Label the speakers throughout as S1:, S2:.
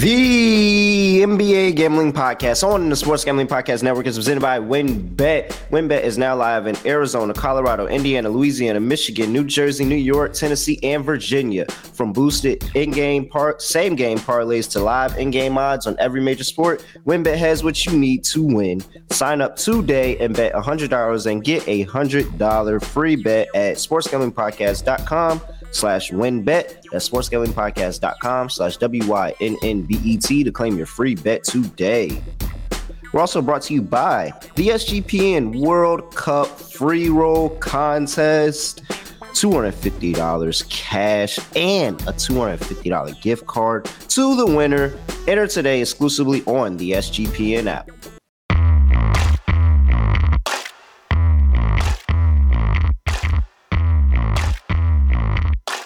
S1: The NBA Gambling Podcast on the Sports Gambling Podcast Network is presented by WynnBET. WynnBET is now live in Arizona, Colorado, Indiana, Louisiana, Michigan, New Jersey, New York, Tennessee, and Virginia. From boosted in-game part, same game parlays to live in-game odds on every major sport, WynnBET has what you need to win. Sign up today and bet $100 and get a $100 free bet at sportsgamblingpodcast.com slash wynnbet. That's sportsgamblingpodcast.com slash W-Y-N-N-B-E-T to claim your free bet today. We're also brought to you by the SGPN World Cup Free Roll Contest. $250 cash and a $250 gift card to the winner. Enter today exclusively on the SGPN app.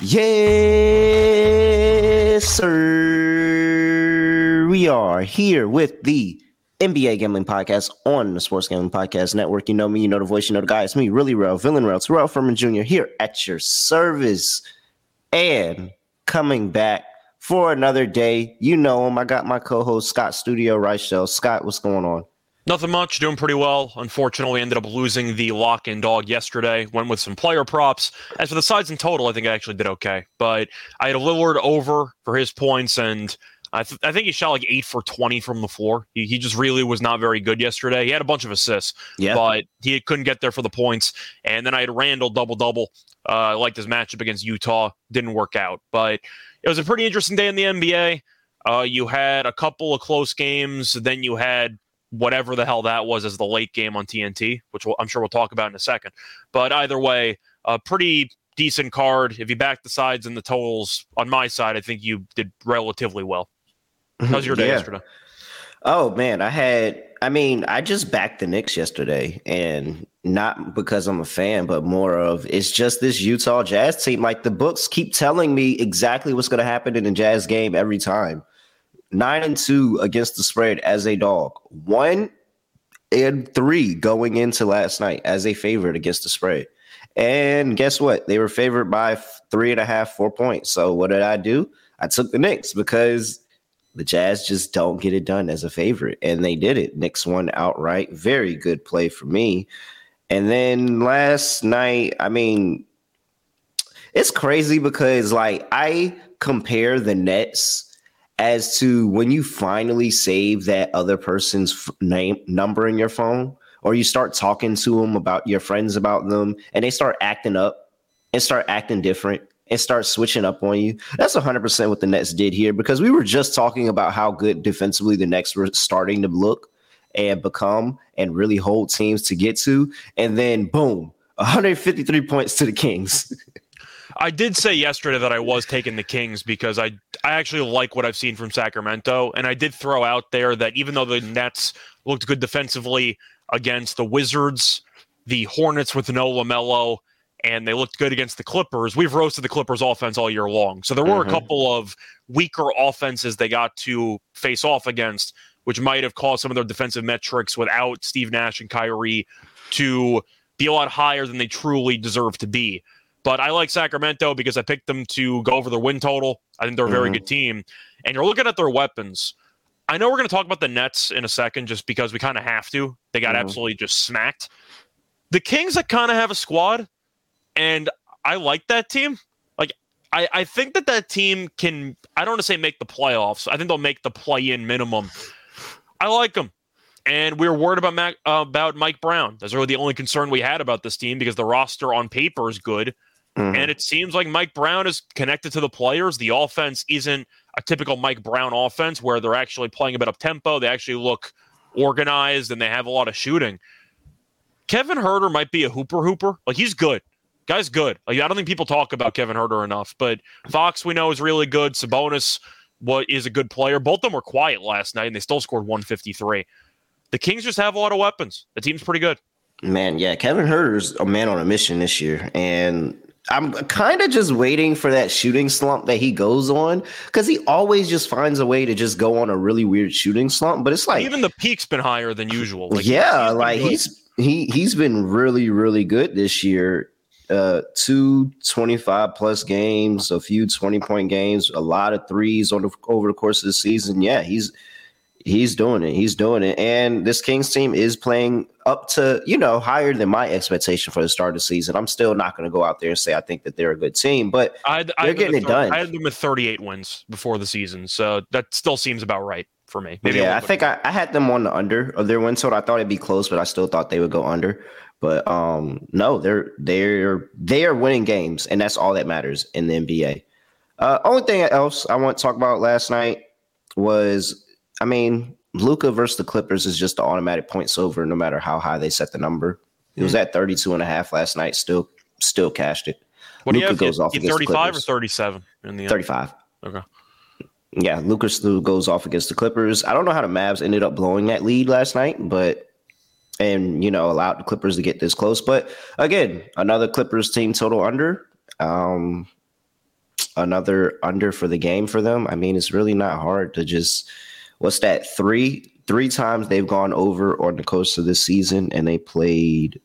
S1: Yes, sir. We are here with the NBA Gambling Podcast on the Sports Gambling Podcast Network. You know me, you know the voice, you know the guy. It's me, really real, villain real, Terrell Furman Jr. here at your service. And coming back for another day. You know him. I got my co-host Scott Studio Reichel. Scott, what's going on?
S2: Nothing much, doing pretty well. Unfortunately, ended up losing the lock and dog yesterday. Went with some player props. As for the sides in total, I think I actually did okay. But I had a Lillard over for his points, and I, th- I think he shot like eight for 20 from the floor. He, he just really was not very good yesterday. He had a bunch of assists,
S1: Yeah.
S2: but he couldn't get there for the points. And then I had Randall double double. Uh, I liked his matchup against Utah. Didn't work out. But it was a pretty interesting day in the NBA. Uh, you had a couple of close games. Then you had whatever the hell that was as the late game on TNT, which we'll, I'm sure we'll talk about in a second. But either way, a pretty decent card. If you back the sides and the totals on my side, I think you did relatively well. Mm-hmm. How's your day
S1: Yeah.
S2: yesterday?
S1: Oh man, I had I mean, I just backed the Knicks yesterday and not because I'm a fan, but more of it's just this Utah Jazz team. Like the books keep telling me exactly what's gonna happen in the Jazz game every time. Nine and two against the spread as a dog. One and three going into last night as a favorite against the spread. And guess what? They were favored by three and a half, four points. So what did I do? I took the Knicks because the Jazz just don't get it done as a favorite, and they did it. Knicks won outright. Very good play for me. And then last night, I mean, it's crazy because like I compare the Nets as to when you finally save that other person's name number in your phone, or you start talking to them about your friends about them, and they start acting up and start acting different and start switching up on you. That's 100% what the Nets did here because we were just talking about how good defensively the Nets were starting to look and become and really hold teams to get to. And then, boom, 153 points to the Kings.
S2: I did say yesterday that I was taking the Kings because I I actually like what I've seen from Sacramento, and I did throw out there that even though the Nets looked good defensively against the Wizards, the Hornets with no Lamelo, and they looked good against the Clippers. We've roasted the Clippers offense all year long, so there were
S1: Mhm.
S2: a couple of weaker offenses they got to face off against, which might have caused some of their defensive metrics without Steve Nash and Kyrie to be a lot higher than they truly deserve to be. But I like Sacramento because I picked them to go over their win total. I think they're a very
S1: Mhm.
S2: good team. And you're looking at their weapons. I know we're going to talk about the Nets in a second just because we kind of have to. They got
S1: Mhm.
S2: absolutely just smacked. The Kings, I kind of have a squad, and I like that team. Like, I, I think that that team can, I don't want to say make the playoffs. I think they'll make the play in minimum. I like them. And we were worried about Mac, uh, about Mike Brown. That's really the only concern we had about this team because the roster on paper is good.
S1: Mhm.
S2: And it seems like Mike Brown is connected to the players. The offense isn't a typical Mike Brown offense where they're actually playing a bit of tempo. They actually look organized and they have a lot of shooting. Kevin Huerter might be a hooper hooper. Like he's good. Guy's good. Like I don't think people talk about Kevin Huerter enough. But Fox we know is really good. Sabonis what is a good player. Both of them were quiet last night and they still scored 153. The Kings just have a lot of weapons. The team's pretty good.
S1: Man, yeah, Kevin Huerter's a man on a mission this year, and I'm kind of just waiting for that shooting slump that he goes on because he always just finds a way to just go on a really weird shooting slump. But it's like,
S2: Even the peak's been higher than usual. Like,
S1: yeah,
S2: been
S1: like he's he he's been really really good this year. uh, two 25 plus games, a few 20 point games, a lot of threes on the, over the course of the season. Yeah, he's he's doing it. He's doing it. And this Kings team is playing up to, you know, higher than my expectation for the start of the season. I'm still not going to go out there and say I think that they're a good team, but
S2: I,
S1: they're I getting it done.
S2: I had them with 38 wins before the season. So that still seems about right for me.
S1: Maybe yeah, I think I, I, had them on the under of their win total. I thought it'd be close, but I still thought they would go under. But um, no, they're they're they are winning games, and that's all that matters in the NBA. Uh, only thing else I want to talk about last night was, I mean, Luka versus the Clippers is just the automatic points over, no matter how high they set the number. It was mm-hmm. at 32 and a half last night. Still, still cashed it.
S2: What Luka goes off against 35 or 37 in the end?
S1: 35.
S2: Okay.
S1: Yeah, Luka's still goes off against the Clippers. I don't know how the Mavs ended up blowing that lead last night, but and you know allowed the Clippers to get this close. But again, another Clippers team total under. Um, another under for the game for them. I mean, it's really not hard to just what's that three three times they've gone over on the course of this season, and they played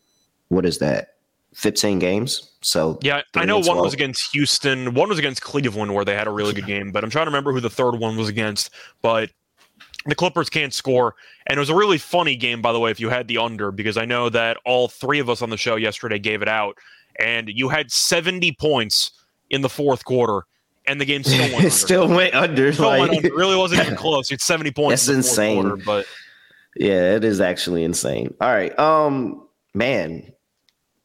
S1: what is that 15 games. So
S2: yeah, I know one was against Houston, one was against Cleveland where they had a really good game, but I'm trying to remember who the third one was against. But the Clippers can't score. And it was a really funny game, by the way, if you had the under, because I know that all three of us on the show yesterday gave it out. And you had 70 points in the fourth quarter, and the game still went under.
S1: still went under.
S2: Still like... went under. It really wasn't even close. It's 70 points.
S1: That's in insane.
S2: Quarter, but
S1: yeah, it is actually insane. All right. Um, man,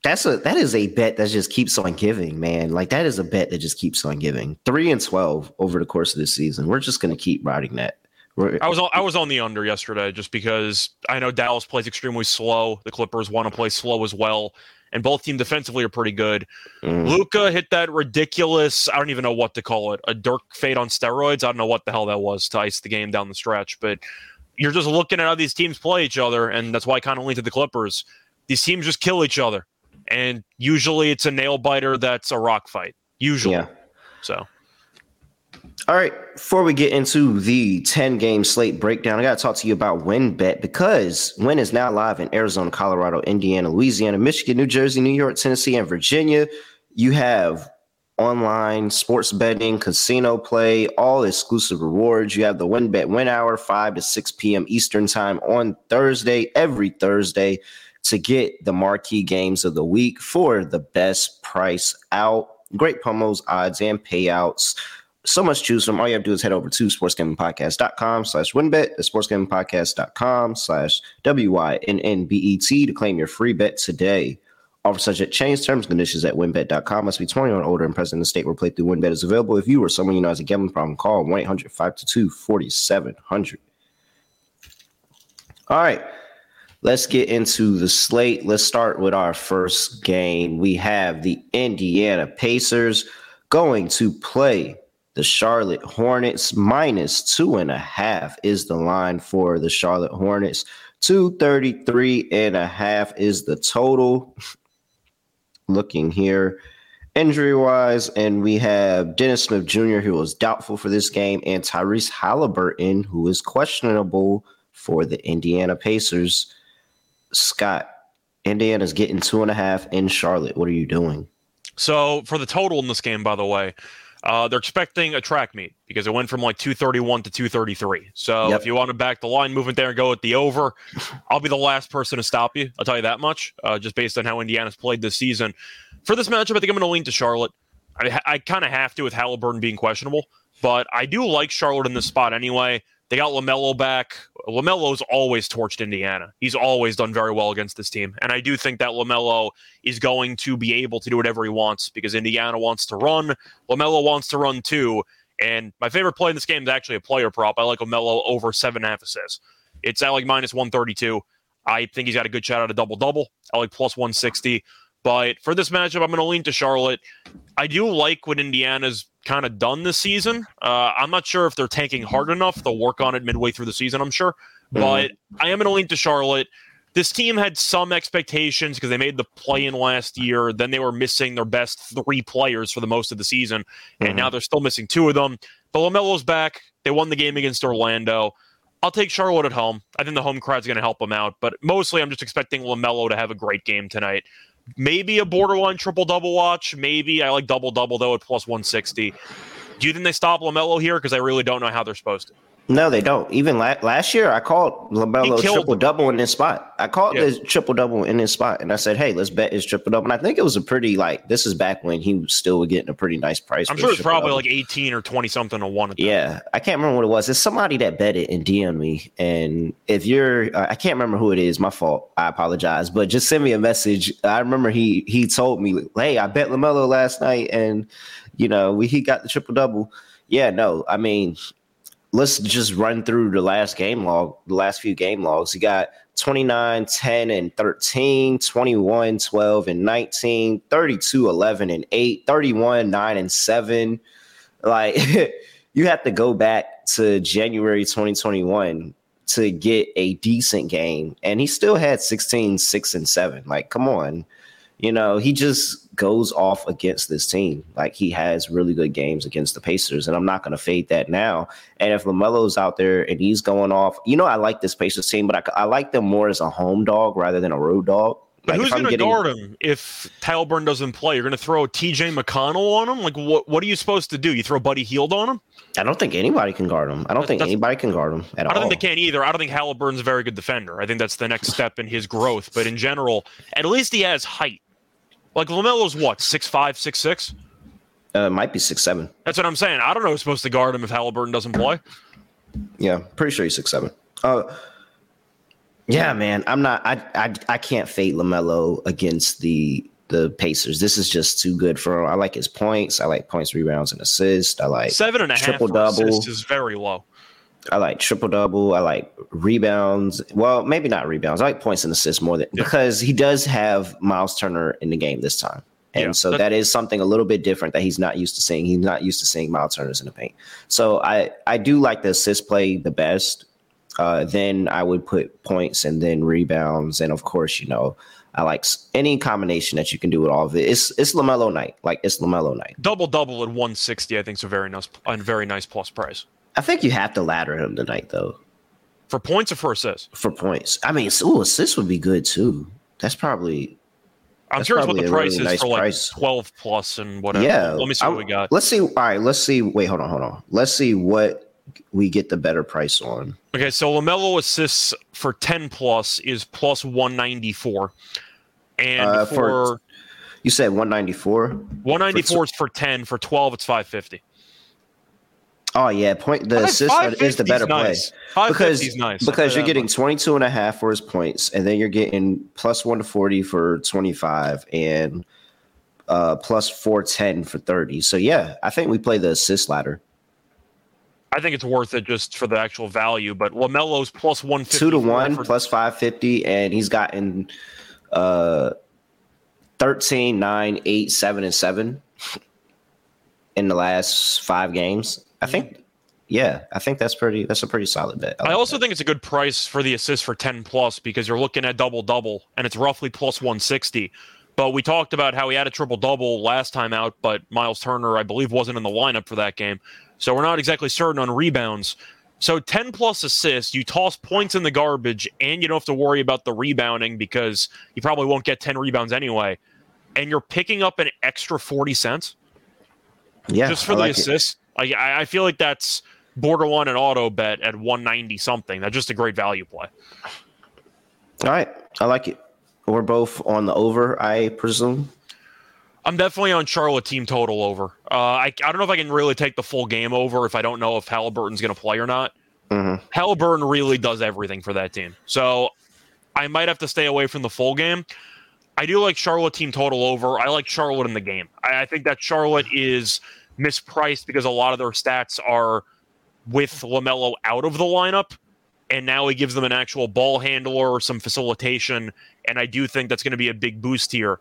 S1: that's a that is a bet that just keeps on giving, man. Like that is a bet that just keeps on giving. Three and twelve over the course of this season. We're just gonna keep riding that.
S2: I was on, I was on the under yesterday just because I know Dallas plays extremely slow. The Clippers want to play slow as well, and both teams defensively are pretty good. Mm. Luka hit that ridiculous. I don't even know what to call it. A Dirk fade on steroids. I don't know what the hell that was to ice the game down the stretch. But you're just looking at how these teams play each other, and that's why I kind of lean to the Clippers. These teams just kill each other, and usually it's a nail biter that's a rock fight. Usually, yeah. so
S1: all right, before we get into the 10 game slate breakdown, I got to talk to you about WynnBET because Win is now live in Arizona, Colorado, Indiana, Louisiana, Michigan, New Jersey, New York, Tennessee, and Virginia. You have online sports betting, casino play, all exclusive rewards. You have the WynnBET Win Hour, 5 to 6 p.m. Eastern Time on Thursday, every Thursday, to get the marquee games of the week for the best price out. Great promos, odds, and payouts so much to choose from. All you have to do is head over to sportsgamblingpodcast.com slash wynnbet, the sportsgamblingpodcast.com slash W-Y-N-N-B-E-T to claim your free bet today. Offer subject change terms and conditions at wynnbet.com. Must be 21 or older and present in the state where playthrough wynnbet is available. If you or someone you know has a gambling problem, call 1-800-522-4700. All right. Let's get into the slate. Let's start with our first game. We have the Indiana Pacers going to play the Charlotte Hornets minus two and a half is the line for the Charlotte Hornets. 233 and a half is the total. Looking here injury wise, and we have Dennis Smith Jr., who was doubtful for this game, and Tyrese Halliburton, who is questionable for the Indiana Pacers. Scott, Indiana's getting two and a half in Charlotte. What are you doing?
S2: So, for the total in this game, by the way, uh, they're expecting a track meet because it went from like 231 to 233. So yep. if you want to back the line movement there and go with the over, I'll be the last person to stop you. I'll tell you that much, uh, just based on how Indiana's played this season. For this matchup, I think I'm going to lean to Charlotte. I, I kind of have to with Halliburton being questionable, but I do like Charlotte in this spot anyway. They got LaMelo back. LaMelo's always torched Indiana. He's always done very well against this team. And I do think that LaMelo is going to be able to do whatever he wants because Indiana wants to run. LaMelo wants to run too. And my favorite play in this game is actually a player prop. I like LaMelo over seven and a half assists. It's at like minus 132. I think he's got a good shot at a double double. I like plus 160. But for this matchup, I'm going to lean to Charlotte. I do like what Indiana's kind of done this season. Uh, I'm not sure if they're tanking hard enough. They'll work on it midway through the season, I'm sure. Mm-hmm. But I am going to lean to Charlotte. This team had some expectations because they made the play in last year. Then they were missing their best three players for the most of the season. Mm-hmm. And now they're still missing two of them. But LaMelo's back. They won the game against Orlando. I'll take Charlotte at home. I think the home crowd's going to help them out. But mostly, I'm just expecting LaMelo to have a great game tonight. Maybe a borderline triple double watch. Maybe I like double double though at plus 160. Do you think they stop LaMelo here? Because I really don't know how they're supposed to.
S1: No, they don't. Even la- last year, I called LaMelo triple double in this spot. I called yeah. this triple double in this spot, and I said, "Hey, let's bet his triple double." And I think it was a pretty like this is back when he was still getting a pretty nice price.
S2: I'm sure it's probably like 18 or 20 something to one.
S1: Yeah, I can't remember what it was. It's somebody that bet it and DM me, and if you're, uh, I can't remember who it is. My fault. I apologize, but just send me a message. I remember he he told me, "Hey, I bet LaMelo last night, and you know we he got the triple double." Yeah, no, I mean let's just run through the last game log, the last few game logs. He got 29, 10, and 13, 21, 12, and 19, 32, 11, and 8, 31, 9, and 7. Like, you have to go back to January 2021 to get a decent game. And he still had 16, 6, and 7. Like, come on. You know, he just goes off against this team. Like he has really good games against the Pacers, and I'm not going to fade that now. And if Lamelo's out there and he's going off, you know, I like this Pacers team, but I, I like them more as a home dog rather than a road dog.
S2: But like who's going to guard him if Halliburton doesn't play? You're going to throw T.J. McConnell on him? Like what? What are you supposed to do? You throw Buddy Hield on him?
S1: I don't think anybody can guard him. I don't think anybody can guard him at all.
S2: I don't think they can either. I don't think Halliburton's a very good defender. I think that's the next step in his growth. But in general, at least he has height. Like Lamelo's what six five, six six.
S1: Uh, might be six seven.
S2: That's what I'm saying. I don't know who's supposed to guard him if Halliburton doesn't play.
S1: Yeah, pretty sure he's six seven. Uh, yeah, man. I'm not. I I I can't fade Lamelo against the the Pacers. This is just too good for him. I like his points. I like points, rebounds, and assists. I like
S2: seven and a triple half double. Is very low.
S1: I like triple double. I like rebounds. Well, maybe not rebounds. I like points and assists more than yeah. because he does have Miles Turner in the game this time. And yeah, so that is something a little bit different that he's not used to seeing. He's not used to seeing Miles Turner's in the paint. So I, I do like the assist play the best. Uh, then I would put points and then rebounds. And of course, you know, I like any combination that you can do with all of it. It's it's Lamelo night, like it's Lamelo night.
S2: Double double at 160, I think is a very nice, a very nice plus price.
S1: I think you have to ladder him tonight, though.
S2: For points or for assists?
S1: For points. I mean, ooh, assists would be good too. That's probably.
S2: I'm that's curious what the price really is nice for like price. 12 plus and whatever.
S1: Yeah.
S2: Let me see what I, we got.
S1: Let's see. All right. Let's see. Wait, hold on. Hold on. Let's see what we get the better price on.
S2: Okay. So LaMelo assists for 10 plus is plus 194. And uh, for, for.
S1: You said 194?
S2: 194 for, is for 10. For 12, it's 550.
S1: Oh yeah, point the assist is the better nice. play because nice. because you're getting 22 and a half for his points and then you're getting plus 140 for 25 and uh plus 410 for 30. So yeah, I think we play the assist ladder.
S2: I think it's worth it just for the actual value, but Lamelo's plus one
S1: 2 to 1 for- plus 550 and he's gotten uh 13 9 8 7 and 7 in the last 5 games. I think, yeah, I think that's pretty. That's a pretty solid bet.
S2: I, like I also that. think it's a good price for the assist for ten plus because you're looking at double double and it's roughly plus one sixty. But we talked about how he had a triple double last time out, but Miles Turner, I believe, wasn't in the lineup for that game. So we're not exactly certain on rebounds. So 10 plus assists, you toss points in the garbage, and you don't have to worry about the rebounding because you probably won't get 10 rebounds anyway. And you're picking up an extra 40 cents.
S1: Yeah.
S2: Just for I the like assists. I, I feel like that's borderline an auto bet at 190 something. That's just a great value play.
S1: All right. I like it. We're both on the over, I presume.
S2: I'm definitely on Charlotte team total over. Uh, I, I don't know if I can really take the full game over if I don't know if Halliburton's going to play or not. Mm-hmm. Halliburton really does everything for that team. So I might have to stay away from the full game. I do like Charlotte team total over. I like Charlotte in the game. I, I think that Charlotte is – mispriced because a lot of their stats are with LaMelo out of the lineup. And now he gives them an actual ball handler or some facilitation. And I do think that's going to be a big boost here.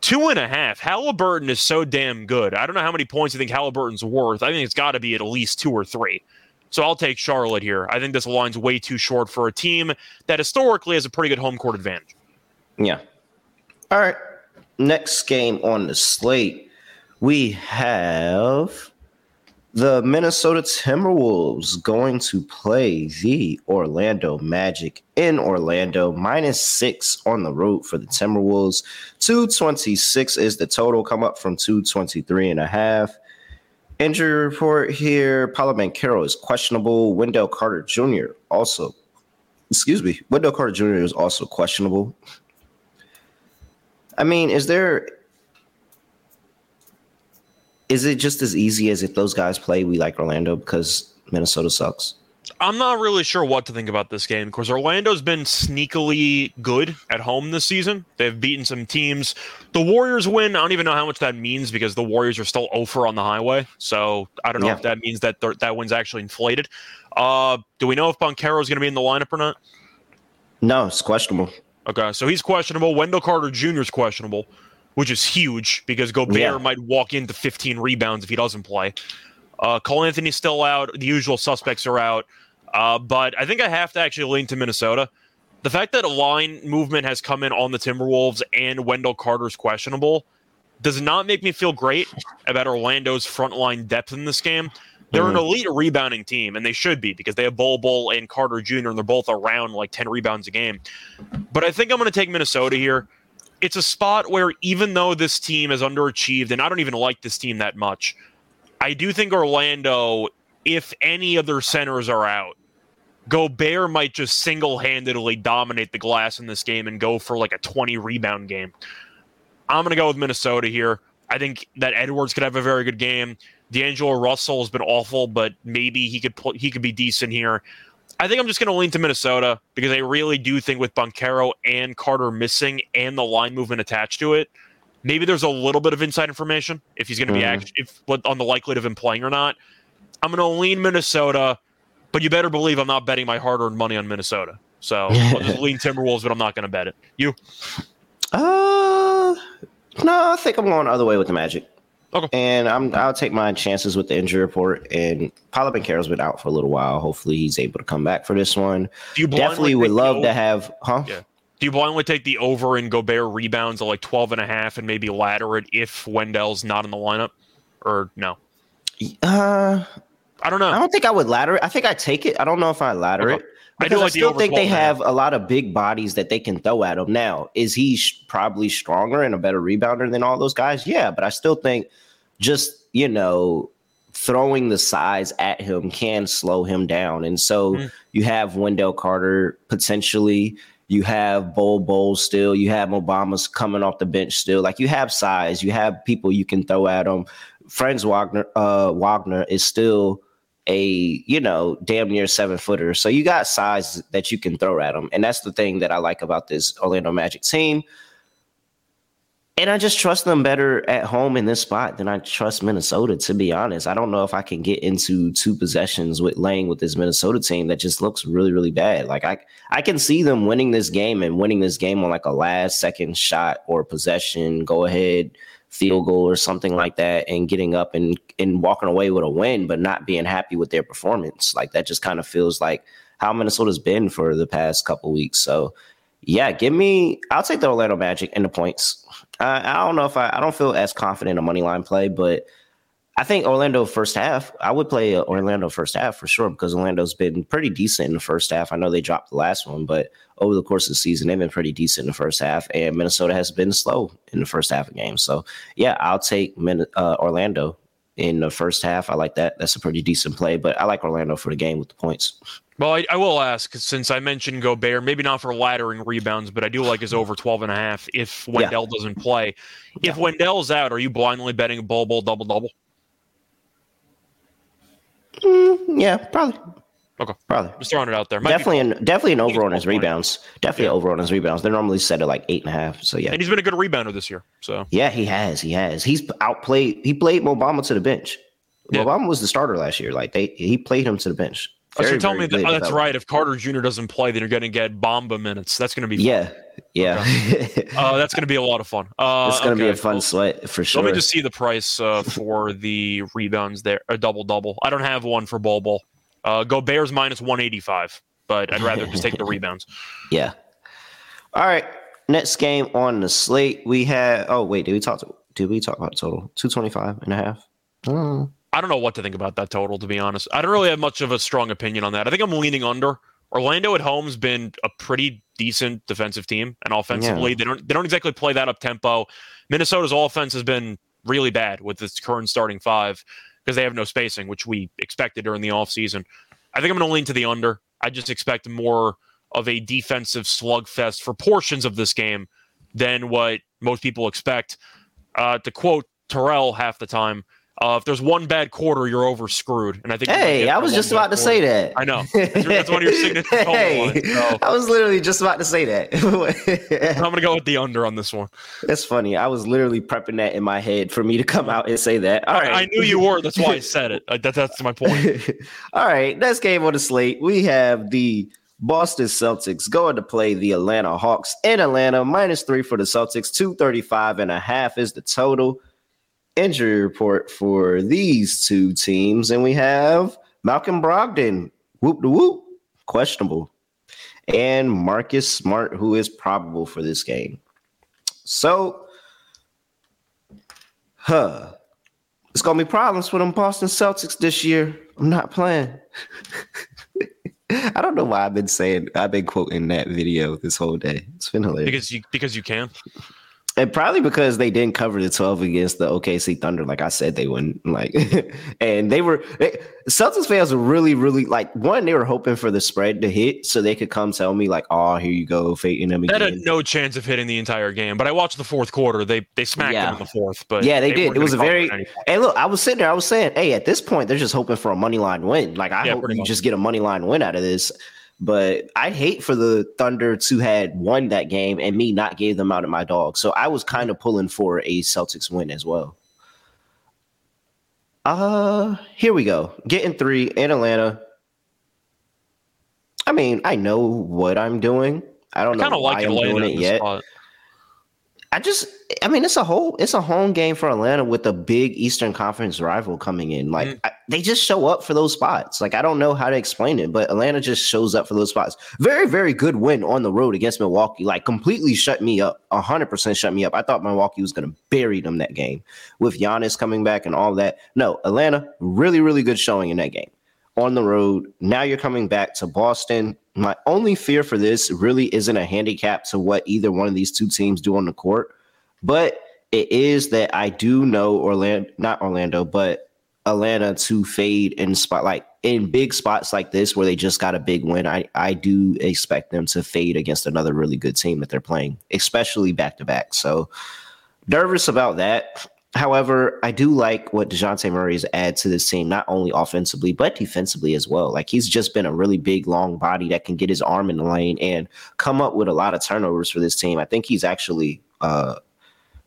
S2: Two and a half. Halliburton is so damn good. I don't know how many points you think Halliburton's worth. I think it's got to be at least two or three. So I'll take Charlotte here. I think this line's way too short for a team that historically has a pretty good home court advantage.
S1: Yeah. All right. Next game on the slate we have The Minnesota Timberwolves going to play the Orlando Magic in Orlando, minus six on the road for the Timberwolves. 226 is the total, come up from 223 and a half. Injury report here Paolo Banchero is questionable. Wendell Carter Jr. also, excuse me, Wendell Carter Jr. is also questionable. I mean, is there is it just as easy as if those guys play we like Orlando because Minnesota sucks?
S2: I'm not really sure what to think about this game because Orlando's been sneakily good at home this season. They've beaten some teams. The Warriors win. I don't even know how much that means because the Warriors are still over on the highway. So I don't know yeah. if that means that that win's actually inflated. Uh, do we know if Banchero is going to be in the lineup or not?
S1: No, it's questionable.
S2: Okay, so he's questionable. Wendell Carter Jr. is questionable which is huge because Gobert yeah. might walk into 15 rebounds if he doesn't play. Uh, Cole Anthony's still out. The usual suspects are out. Uh, but I think I have to actually lean to Minnesota. The fact that a line movement has come in on the Timberwolves and Wendell Carter's questionable does not make me feel great about Orlando's frontline depth in this game. They're mm-hmm. an elite rebounding team, and they should be because they have Bol Bol and Carter Jr., and they're both around like 10 rebounds a game. But I think I'm going to take Minnesota here it's a spot where even though this team is underachieved, and I don't even like this team that much, I do think Orlando, if any of their centers are out, Gobert might just single handedly dominate the glass in this game and go for like a 20 rebound game. I'm going to go with Minnesota here. I think that Edwards could have a very good game. D'Angelo Russell has been awful, but maybe he could he could be decent here. I think I'm just going to lean to Minnesota because I really do think with Banchero and Carter missing and the line movement attached to it, maybe there's a little bit of inside information if he's going to mm. be mm-hmm. act- if on the likelihood of him playing or not. I'm going to lean Minnesota, but you better believe I'm not betting my hard-earned money on Minnesota. So I'll just lean Timberwolves, but I'm not going to bet it. You?
S1: Uh, no, I think I'm going the other way with the Magic. Okay. And I'm I'll take my chances with the injury report. And Paolo Banchero's been out for a little while. Hopefully he's able to come back for this one. You Definitely would love to have huh?
S2: Yeah. Do you blindly take the over and Gobert rebounds of like 12 and a half and maybe ladder it if Wendell's not in the lineup? Or no?
S1: Uh
S2: I don't know.
S1: I don't think I would ladder it. I think I take it. I don't know if I ladder okay. it. Because I, like I still think they have a lot of big bodies that they can throw at him. Now, is he sh- probably stronger and a better rebounder than all those guys? Yeah, but I still think just you know throwing the size at him can slow him down. And so mm. you have Wendell Carter potentially. You have Bol Bol still. You have Mo Bamba's coming off the bench still. Like you have size. You have people you can throw at them. Franz Wagner, uh, Wagner is still a you know damn near seven footer. So you got size that you can throw at them, and that's the thing that I like about this Orlando Magic team. And I just trust them better at home in this spot than I trust Minnesota, to be honest. I don't know if I can get into two possessions with laying with this Minnesota team that just looks really, really bad. Like I I can see them winning this game and winning this game on like a last second shot or possession, go ahead field goal or something like that and getting up and and walking away with a win but not being happy with their performance like that just kind of feels like how minnesota's been for the past couple weeks so yeah give me i'll take the orlando magic and the points uh, i don't know if I, I don't feel as confident a money line play but I think Orlando first half. I would play Orlando first half for sure because Orlando's been pretty decent in the first half. I know they dropped the last one, but over the course of the season, they've been pretty decent in the first half. And Minnesota has been slow in the first half of games. So yeah, I'll take uh, Orlando in the first half. I like that. That's a pretty decent play, but I like Orlando for the game with the points.
S2: Well, I, I will ask since I mentioned Gobert, maybe not for laddering rebounds, but I do like his over 12 and a half if Wendell yeah. doesn't play. If. Wendell's out, are you blindly betting a bull Bol double double?
S1: Mm, yeah, probably.
S2: Okay,
S1: probably.
S2: Just throwing it out there.
S1: Might definitely, an, definitely an over on his rebounds. Definitely yeah. over on his rebounds. They're normally set at like eight and a half. So yeah,
S2: and he's been a good rebounder this year. So
S1: yeah, he has. He has. He's outplayed. He played Mo Bamba to the bench. Yeah. Mo Bamba was the starter last year. Like they, he played him to the bench.
S2: Very, so you're me that oh, that's right. If Carter Jr. doesn't play, then you're going to get Bamba minutes. That's going to be
S1: fun. yeah, yeah.
S2: Okay. uh, that's going to be a lot of fun. Uh,
S1: it's going to okay. be a fun well, sweat for sure.
S2: Let me just see the price uh, for the rebounds there, a double double. I don't have one for Bol Bol. Uh, Gobert's minus 185, but I'd rather just take the rebounds.
S1: Yeah. All right. Next game on the slate, we had. Oh wait, did we talk? To, did we talk about total? 225 and a half. Uh,
S2: I don't know what to think about that total, to be honest. I don't really have much of a strong opinion on that. I think I'm leaning under. Orlando at home's been a pretty decent defensive team, and offensively, yeah. they don't they don't exactly play that up tempo. Minnesota's offense has been really bad with its current starting five because they have no spacing, which we expected during the offseason. I think I'm going to lean to the under. I just expect more of a defensive slugfest for portions of this game than what most people expect. Uh, to quote Terrell half the time, uh, if there's one bad quarter, you're over scred. And I think.
S1: Hey, I was just about to say that.
S2: I know that's, one of your signature hey, so.
S1: I was literally just about to say that.
S2: I'm gonna go with the under on this one.
S1: That's funny. I was literally prepping that in my head for me to come out and say that. All right,
S2: I, I knew you were. That's why I said it. That, that's my point.
S1: All right, next game on the slate, we have the Boston Celtics going to play the Atlanta Hawks in Atlanta. Minus three for the Celtics. 235 and a half is the total injury report for these two teams, and we have Malcolm Brogdon, whoop the whoop, questionable, and Marcus Smart, who is probable for this game. So, huh, it's gonna be problems for them Boston Celtics this year. I'm not playing. I don't know why I've been saying I've been quoting that video this whole day. It's been hilarious
S2: because you because you can.
S1: And probably because they didn't cover the 12 against the OKC Thunder, like I said they wouldn't. Like, and they were they, Celtics fans were really, really like one. They were hoping for the spread to hit so they could come tell me like, "Oh, here you go, fading them again."
S2: That had no chance of hitting the entire game. But I watched the fourth quarter. They they smacked yeah. them in the fourth. But
S1: yeah, they, they did. It was a very. Hey, look, I was sitting there. I was saying, hey, at this point, they're just hoping for a money line win. Like, I yeah, hope you much. just get a money line win out of this. But I'd hate for the Thunder to had won that game and me not gave them out of my dog. So I was kind of pulling for a Celtics win as well. Uh, here we go. Getting three in Atlanta. I mean, I know what I'm doing. I don't I know why like I'm doing it yet. Spot. I just, I mean, it's a whole, it's a home game for Atlanta with a big Eastern Conference rival coming in. Like mm. I, they just show up for those spots. Like I don't know how to explain it, but Atlanta just shows up for those spots. Very, very good win on the road against Milwaukee. Like completely shut me up. hundred percent shut me up. I thought Milwaukee was going to bury them that game with Giannis coming back and all that. No, Atlanta really, really good showing in that game on the road. Now you're coming back to Boston. My only fear for this really isn't a handicap to what either one of these two teams do on the court, but it is that I do know Orlando, not Orlando, but Atlanta to fade in spot like in big spots like this where they just got a big win. I I do expect them to fade against another really good team that they're playing, especially back to back. So nervous about that. However, I do like what DeJounte Murray has added to this team, not only offensively, but defensively as well. Like he's just been a really big, long body that can get his arm in the lane and come up with a lot of turnovers for this team. I think he's actually uh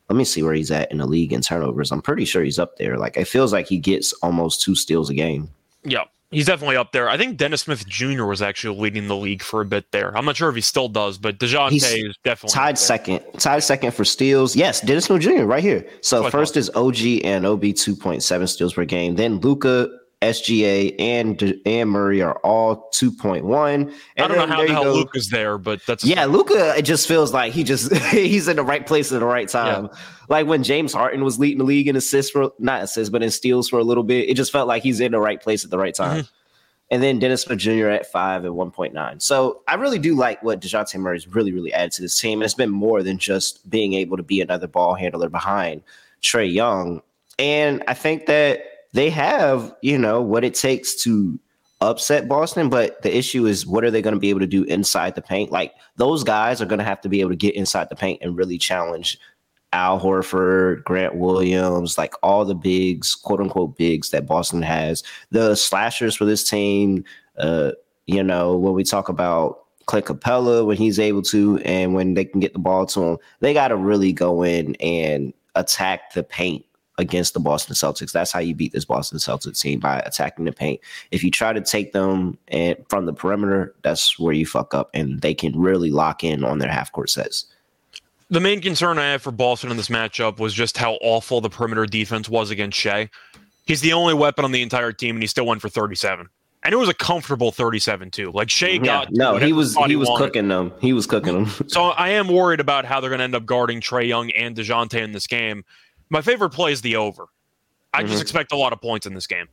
S1: let me see where he's at in the league in turnovers. I'm pretty sure he's up there. Like it feels like he gets almost two steals a game.
S2: Yeah. He's definitely up there. I think Dennis Smith Jr. was actually leading the league for a bit there. I'm not sure if he still does, but DeJounte He's is definitely
S1: tied second. Tied second for steals. Yes, Dennis Smith Jr. right here. So first is OG Anunoby 2.7 steals per game. Then Luka SGA and and Murray are all 2.1.
S2: I don't know how the hell Luka's there, but that's
S1: yeah. Luka. it just feels like he just he's in the right place at the right time. Yeah. Like when James Harden was leading the league in assists for not assists, but in steals for a little bit, it just felt like he's in the right place at the right time. Mm-hmm. And then Dennis Smith Jr. at five and 1.9. So I really do like what DeJounte Murray's really, really added to this team. And it's been more than just being able to be another ball handler behind Trae Young. And I think that they have, you know, what it takes to upset Boston, but the issue is what are they going to be able to do inside the paint? Like those guys are going to have to be able to get inside the paint and really challenge Al Horford, Grant Williams, like all the bigs, quote unquote bigs that Boston has. The slashers for this team, uh, you know, when we talk about Clint Capela when he's able to, and when they can get the ball to him, they got to really go in and attack the paint against the Boston Celtics. That's how you beat this Boston Celtics team by attacking the paint. If you try to take them and from the perimeter, that's where you fuck up, and they can really lock in on their half court sets.
S2: The main concern I have for Boston in this matchup was just how awful the perimeter defense was against Shai. He's the only weapon on the entire team, and he still went for 37. And it was a comfortable 37 too. Like Shai yeah, got
S1: no, he was he was wanted. cooking them. He was cooking them.
S2: so I am worried about how they're going to end up guarding Trae Young and Dejounte in this game my favorite play is the over. I just
S1: Mhm.
S2: expect a lot of points in this game.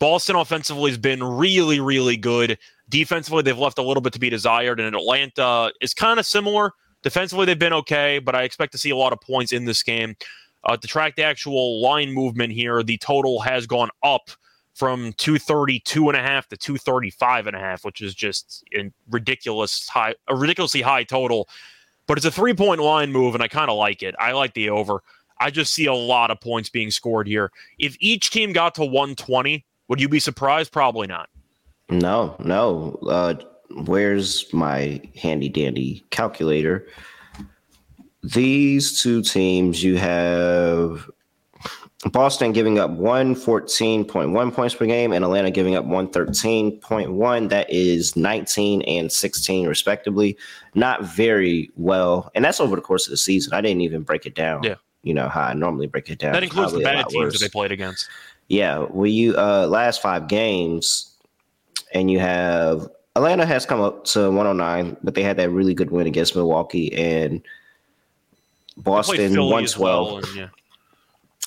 S2: Boston offensively has been really, really good. Defensively, they've left a little bit to be desired, and Atlanta is kind of similar. Defensively, they've been okay, but I expect to see a lot of points in this game. Uh, to track the actual line movement here, the total has gone up from 232 and a half to 235 and a half, which is just a ridiculous high, a ridiculously high total. But it's a three point line move, and I kind of like it. I like the over. I just see a lot of points being scored here. If each team got to 120, would you be surprised? Probably not.
S1: No, no. Uh, where's my handy dandy calculator? These two teams, you have Boston giving up 114.1 points per game and Atlanta giving up 113.1. That is 19 and 16, respectively. Not very well. And that's over the course of the season. I didn't even break it down.
S2: Yeah.
S1: You know how I normally break it down.
S2: That includes the bad teams
S1: worse.
S2: that they played against.
S1: Yeah, well, you uh last five games, and you have Atlanta has come up to 109, but they had that really good win against Milwaukee and Boston
S2: Philly
S1: 112.
S2: well, and yeah.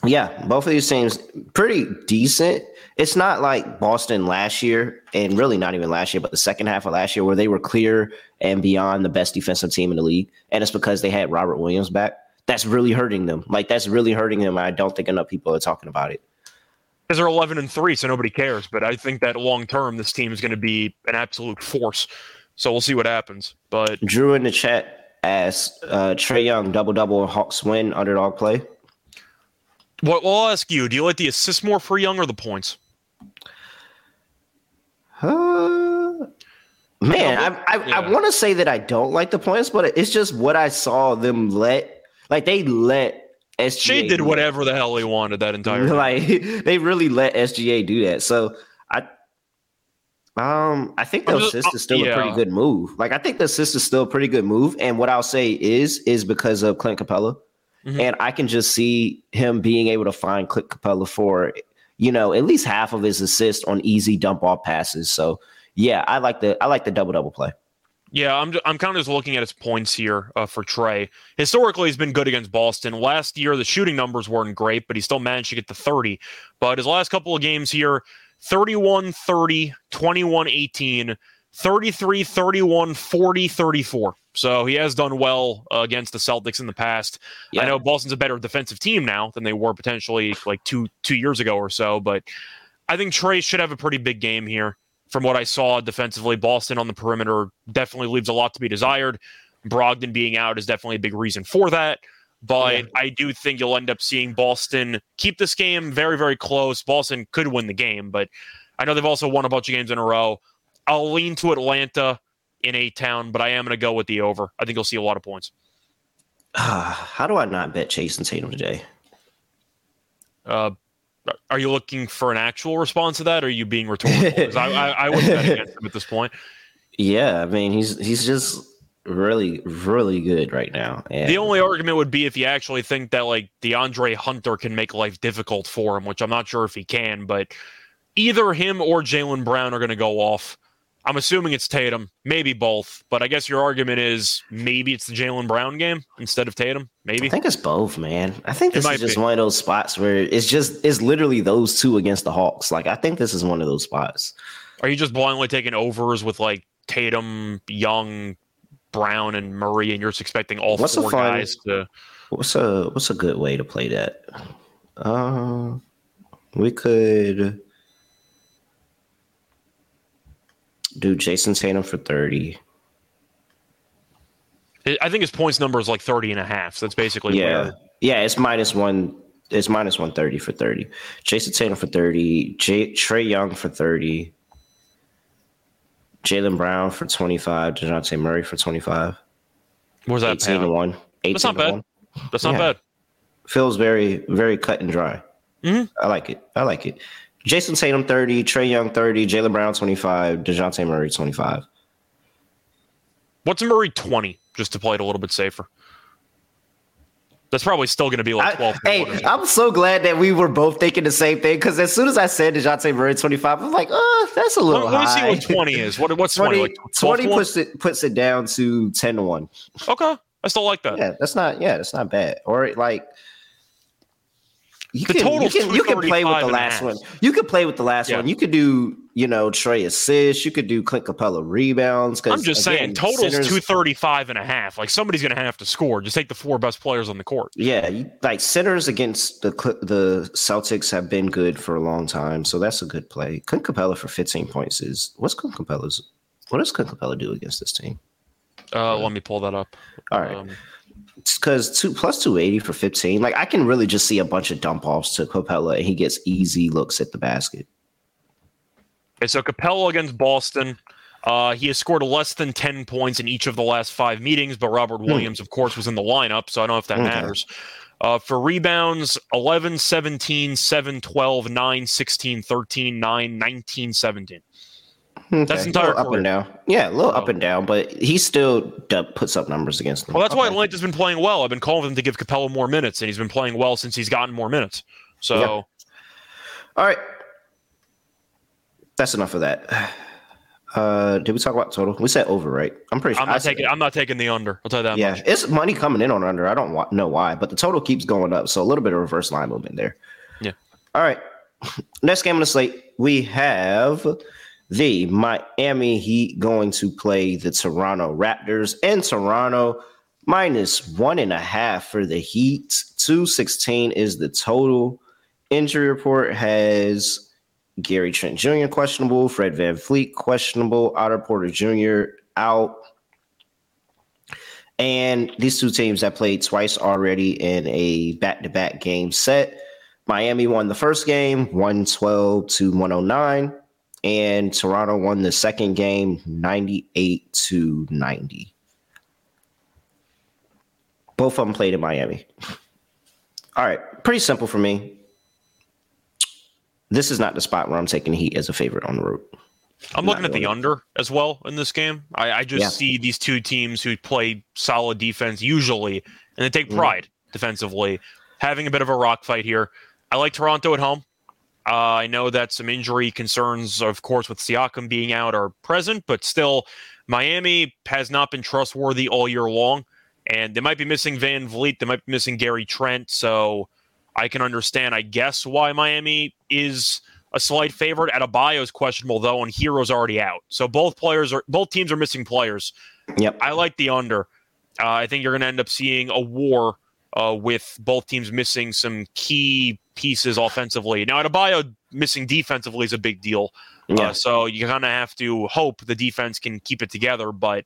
S1: Yeah, both of these teams pretty decent. It's not like Boston last year, and really not even last year, but the second half of last year where they were clear and beyond the best defensive team in the league, and it's because they had Robert Williams back. That's really hurting them. Like that's really hurting them. I don't think enough people are talking about it.
S2: because they're 11 and 3 so nobody cares but i think that long term this team is going to be an absolute force so we'll see what happens but
S1: Drew in the chat asked uh, Trae Young double double Hawks win underdog play.
S2: what well, i'll ask you do you like the assist more for young or the points
S1: Uh, man, I I,
S2: Yeah.
S1: I want to say that I don't like the points, but it's just what I saw them let. Like they let SGA
S2: Shade did whatever the hell he wanted that entire.
S1: Like they really let SGA do that. So I. Um, I think the
S2: just-
S1: assist is still a
S2: yeah.
S1: pretty good move. Like I think the assist is still a pretty good move, and what I'll say is is because of Clint Capela,
S2: Mhm.
S1: and I can just see him being able to find Clint Capela for, you know, at least half of his assist on easy dump off passes. So yeah, I like the I like the double double play.
S2: Yeah, I'm I'm kind of just looking at his points here uh, for Trae. Historically, he's been good against Boston. Last year, the shooting numbers weren't great, but he still managed to get to 30. But his last couple of games here 31 30, 21 18, 33 31, 40 34. So he has done well uh, against the Celtics in the past. I know Boston's a better defensive team now than they were potentially like two two years ago or so, but I think Trey should have a pretty big game here. From what I saw defensively, Boston on the perimeter definitely leaves a lot to be desired. Brogdon being out is definitely a big reason for that. But
S1: Yeah.
S2: I do think you'll end up seeing Boston keep this game very, very close. Boston could win the game, but I know they've also won a bunch of games in a row. I'll lean to Atlanta in A Town, but I am going to go with the over. I think you'll see a lot of points.
S1: How do I not bet Jayson Tatum today?
S2: Uh, are you looking for an actual response to that, or are you being rhetorical? 'Cause I, I, I wouldn't bet against him at this point.
S1: Yeah, I mean he's he's just really really good right now. And
S2: The only argument would be if you actually think that like DeAndre Hunter can make life difficult for him, which I'm not sure if he can, but either him or Jaylen Brown are going to go off. I'm assuming it's Tatum, maybe both, but I guess your argument is maybe it's the Jaylen Brown game instead of Tatum. Maybe I
S1: think it's both, man. I think this
S2: might
S1: is just
S2: be.
S1: one of those spots where it's just it's literally those two against the Hawks. Like I think this is one of those spots.
S2: Are you just blindly taking overs with like Tatum, Young, Brown, and Murray, and you're just expecting all
S1: What's
S2: four
S1: fun-
S2: guys to?
S1: What's a what's a good way to play that? Uh, we could do Jayson Tatum for thirty.
S2: I think his points number is like 30 and a half. So that's basically
S1: Yeah,
S2: where-
S1: yeah. It's minus one. It's minus one thirty for thirty. Jayson Tatum for thirty. J- Trae Young for thirty. Jaylen Brown for twenty five. Dejounte Murray for twenty five.
S2: What was that?
S1: Eighteen to one. Eighteen
S2: That's not bad.
S1: one.
S2: That's not
S1: Yeah.
S2: bad.
S1: Feels very very cut and dry.
S2: Mhm.
S1: I like it. I like it. Jayson Tatum thirty. Trae Young thirty. Jaylen Brown twenty five. Dejounte Murray twenty five.
S2: What's Murray 20 just to play it a little bit safer? That's probably still going to be like 12. to
S1: Hey, I'm so glad that we were both thinking the same thing because as soon as I said Dejounte Murray 25, I'm like, oh, that's a little
S2: let,
S1: little
S2: let me see what 20 is. What, what's 20?
S1: 20,
S2: Like
S1: 20 puts it puts it down to 10 to 1.
S2: Okay. I still like that.
S1: Yeah, that's not yeah, that's not bad. Or like you
S2: The
S1: can, you
S2: total's
S1: can, you can play with the last one. You could play with the last
S2: Yeah.
S1: one. You could do, you know, Trae assists. You could do Clint Capela rebounds.
S2: I'm just
S1: again,
S2: saying, total's
S1: centers-
S2: 235 and a half. Like somebody's going to have to score. Just take the four best players on the court.
S1: Yeah, you, like centers against the the Celtics have been good for a long time, so that's a good play. Clint Capela for 15 points is what's Clint Capela's? What does Clint Capela do against this team?
S2: Uh, let me pull that up.
S1: All right,
S2: Um,
S1: because two plus 280 for 15. Like I can really just see a bunch of dump offs to Capela, and he gets easy looks at the basket.
S2: Okay, so Capela against Boston. Uh, he has scored less than 10 points in each of the last five meetings, but Robert Williams, of course, was in the lineup, so I don't know if that
S1: Okay.
S2: matters. Uh, for rebounds, 11, 17, 7, 12, 9, 16, 13, 9, 19, 17.
S1: Okay,
S2: That's
S1: a
S2: entire
S1: little up and down. Yeah, a little up
S2: Oh.
S1: and down, but he still puts up numbers against them.
S2: Well, that's why
S1: Okay.
S2: Atlanta's been playing well. I've been calling for them to give Capela more minutes, and he's been playing well since he's gotten more minutes. So,
S1: Yeah. All right. That's enough of that. Uh, did we talk about total? We said over, right? I'm pretty sure.
S2: I'm not
S1: said-
S2: taking. I'm not taking the under. I'll tell you that
S1: yeah,
S2: much.
S1: it's money coming in on under. I don't wa- know why, but the total keeps going up. So a little bit of reverse line movement there.
S2: Yeah.
S1: All right. Next game on the slate, we have the Miami Heat going to play the Toronto Raptors and Toronto minus one and a half for the Heat. 216 is the total. Injury report has Gary Trent Jr. questionable, Fred VanVleet questionable, Otto Porter Jr. out. And these two teams have played twice already in a back to back game set. Miami won the first game, 112 to 109. And Toronto won the second game, 98 to 90. Both of them played in Miami. All right, pretty simple for me. This is not the spot where I'm taking Heat as a favorite on the road.
S2: I'm looking at the under as well in this game. I, I just
S1: Yeah.
S2: see these two teams who play solid defense usually, and they take
S1: Mhm.
S2: pride defensively, having a bit of a rock fight here. I like Toronto at home. Uh, I know that some injury concerns, of course, with Siakam being out, are present, but still, Miami has not been trustworthy all year long, and they might be missing VanVleet. They might be missing Gary Trent. So I can understand, I guess, why Miami is a slight favorite. Adebayo is questionable though, and Herro's already out. So both players are both teams are missing players.
S1: Yep.
S2: I like the under. Uh, I think you're going to end up seeing a war uh, with both teams missing some key pieces offensively. Now, Adebayo missing defensively is a big deal.
S1: Yeah.
S2: Uh, so you kind of have to hope the defense can keep it together. But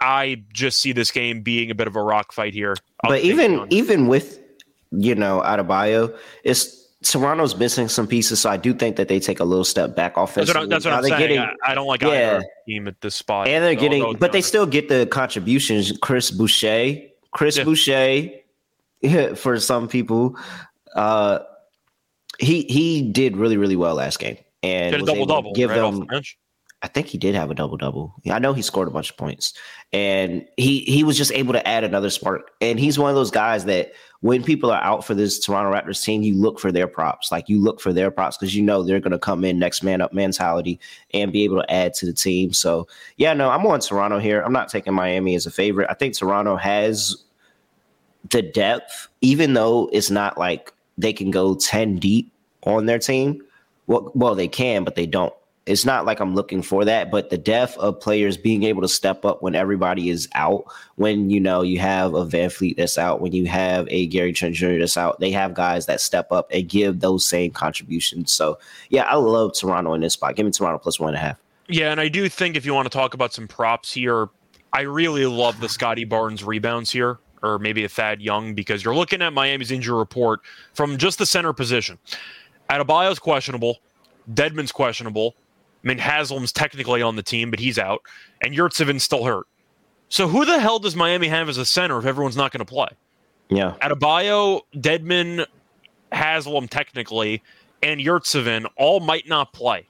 S2: I just see this game being a bit of a rock fight here. I'll
S1: but even even with you know Adebayo, it's Toronto's missing some pieces, so I do think that they take a little step back offensively.
S2: That's what
S1: Now
S2: I'm
S1: they're
S2: saying.
S1: getting-
S2: I, I don't like
S1: Yeah.
S2: team at this spot.
S1: and they're
S2: So
S1: getting, but they still get the contributions. Chris Boucher, Chris
S2: Yeah.
S1: Boucher, for some people, uh, he he did really really well last game and
S2: Did a
S1: was
S2: double double
S1: give
S2: right off
S1: them
S2: the bench.
S1: I think he did have a double double. I know he scored a bunch of points, and he he was just able to add another spark. And he's one of those guys that when people are out for this Toronto Raptors team, you look for their props. Like you look for their props because you know they're going to come in next man up mentality and be able to add to the team. So yeah, no, I'm on Toronto here. I'm not taking Miami as a favorite. I think Toronto has the depth, even though it's not like they can go ten deep on their team. Well, well, they can, but they don't it's not like I'm looking for that, but the depth of players being able to step up when everybody is out, when you know you have a VanVleet that's out, when you have a Gary Trent Jr. that's out, they have guys that step up and give those same contributions. So yeah, I love Toronto in this spot. Give me Toronto plus one and a half.
S2: Yeah, and I do think if you want to talk about some props here, I really love the Scottie Barnes rebounds here, or maybe a Thad Young, because you're looking at Miami's injury report from just the center position. Adebayo's questionable, Dedmon's questionable. I mean, Haslem's technically on the team, but he's out, and Yurtseven's still hurt. So who the hell does Miami have as a center if everyone's not going to play?
S1: Yeah.
S2: Adebayo, Deadman, Haslam technically, and Yurtseven all might not play.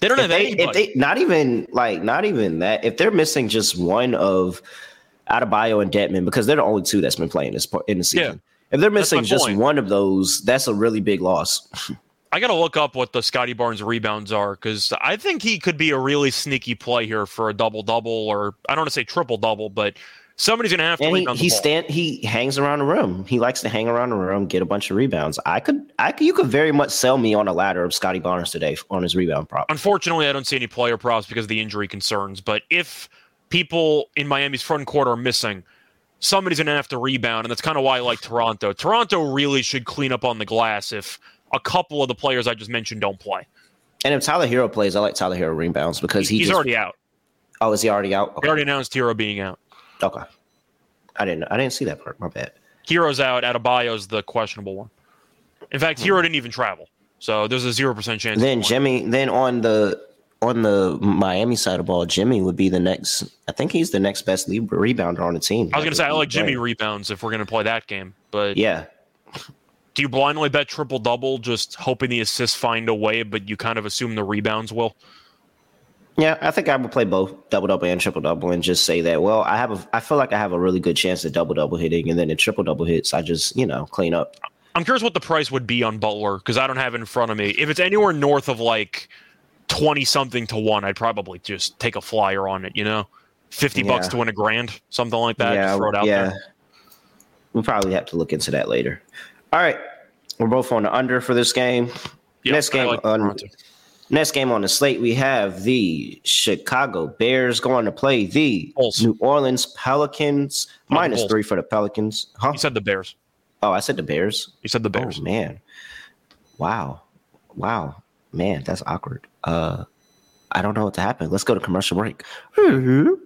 S2: They don't
S1: If
S2: have
S1: they,
S2: anybody.
S1: if they not even like not even that, if they're missing just one of Adebayo and Dedmon, because they're the only two that's been playing this part in the season. If they're missing just
S2: point.
S1: one of those, that's a really big loss.
S2: I got to look up what the Scottie Barnes rebounds are because I think he could be a really sneaky play here for a double double, or I don't want to say triple double, but Somebody's gonna have to
S1: And he, he stand he hangs around the room. He likes to hang around the room, get a bunch of rebounds. I could I could you could very much sell me on a ladder of Scottie Barnes today on his rebound prop.
S2: Unfortunately, I don't see any player props because of the injury concerns. But if people in Miami's front court are missing, somebody's going to have to rebound, and that's kind of why I like Toronto. Toronto really should clean up on the glass if a couple of the players I just mentioned don't play.
S1: And if Tyler Herro plays, I like Tyler Herro rebounds because he
S2: He's
S1: just,
S2: already out.
S1: Oh, is he already out?
S2: They
S1: Okay.
S2: already announced Herro being out.
S1: okay. I didn't I didn't see that part. My bad.
S2: Herro's out. Adebayo's the questionable one. In fact, Herro didn't even travel, so there's a zero percent chance.
S1: Then Jimmy then on the on the Miami side of the ball, Jimmy would be the next I think he's the next best rebounder on the team.
S2: I was going to say I like Jimmy rebounds if we're going to play that game, but
S1: Yeah.
S2: do you blindly bet triple double, just hoping the assists find a way, but you kind of assume the rebounds will?
S1: Yeah, I think I would play both double double and triple double and just say that. Well, I have a, I feel like I have a really good chance at double double hitting, and then in triple double hits, I just you know clean up.
S2: I'm curious what the price would be on Butler because I don't have it in front of me. If it's anywhere north of like twenty something to one, I'd probably just take a flyer on it. You know, fifty bucks to win a grand, something like that.
S1: yeah,
S2: throw it out
S1: yeah.
S2: there.
S1: We'll probably have to look into that later. All right, we're both on the under for this game.
S2: Yeah,
S1: Next game
S2: like
S1: on next game on the slate, we have the Chicago Bears going to play the
S2: Bulls.
S1: New Orleans Pelicans.
S2: Oh,
S1: Minus three for the Pelicans. Huh?
S2: You said the Bears.
S1: Oh, I said the Bears.
S2: You said the oh, Bears.
S1: Oh man. Wow. Wow. Man, that's awkward. Uh I don't know what to happen. Let's go to commercial break. All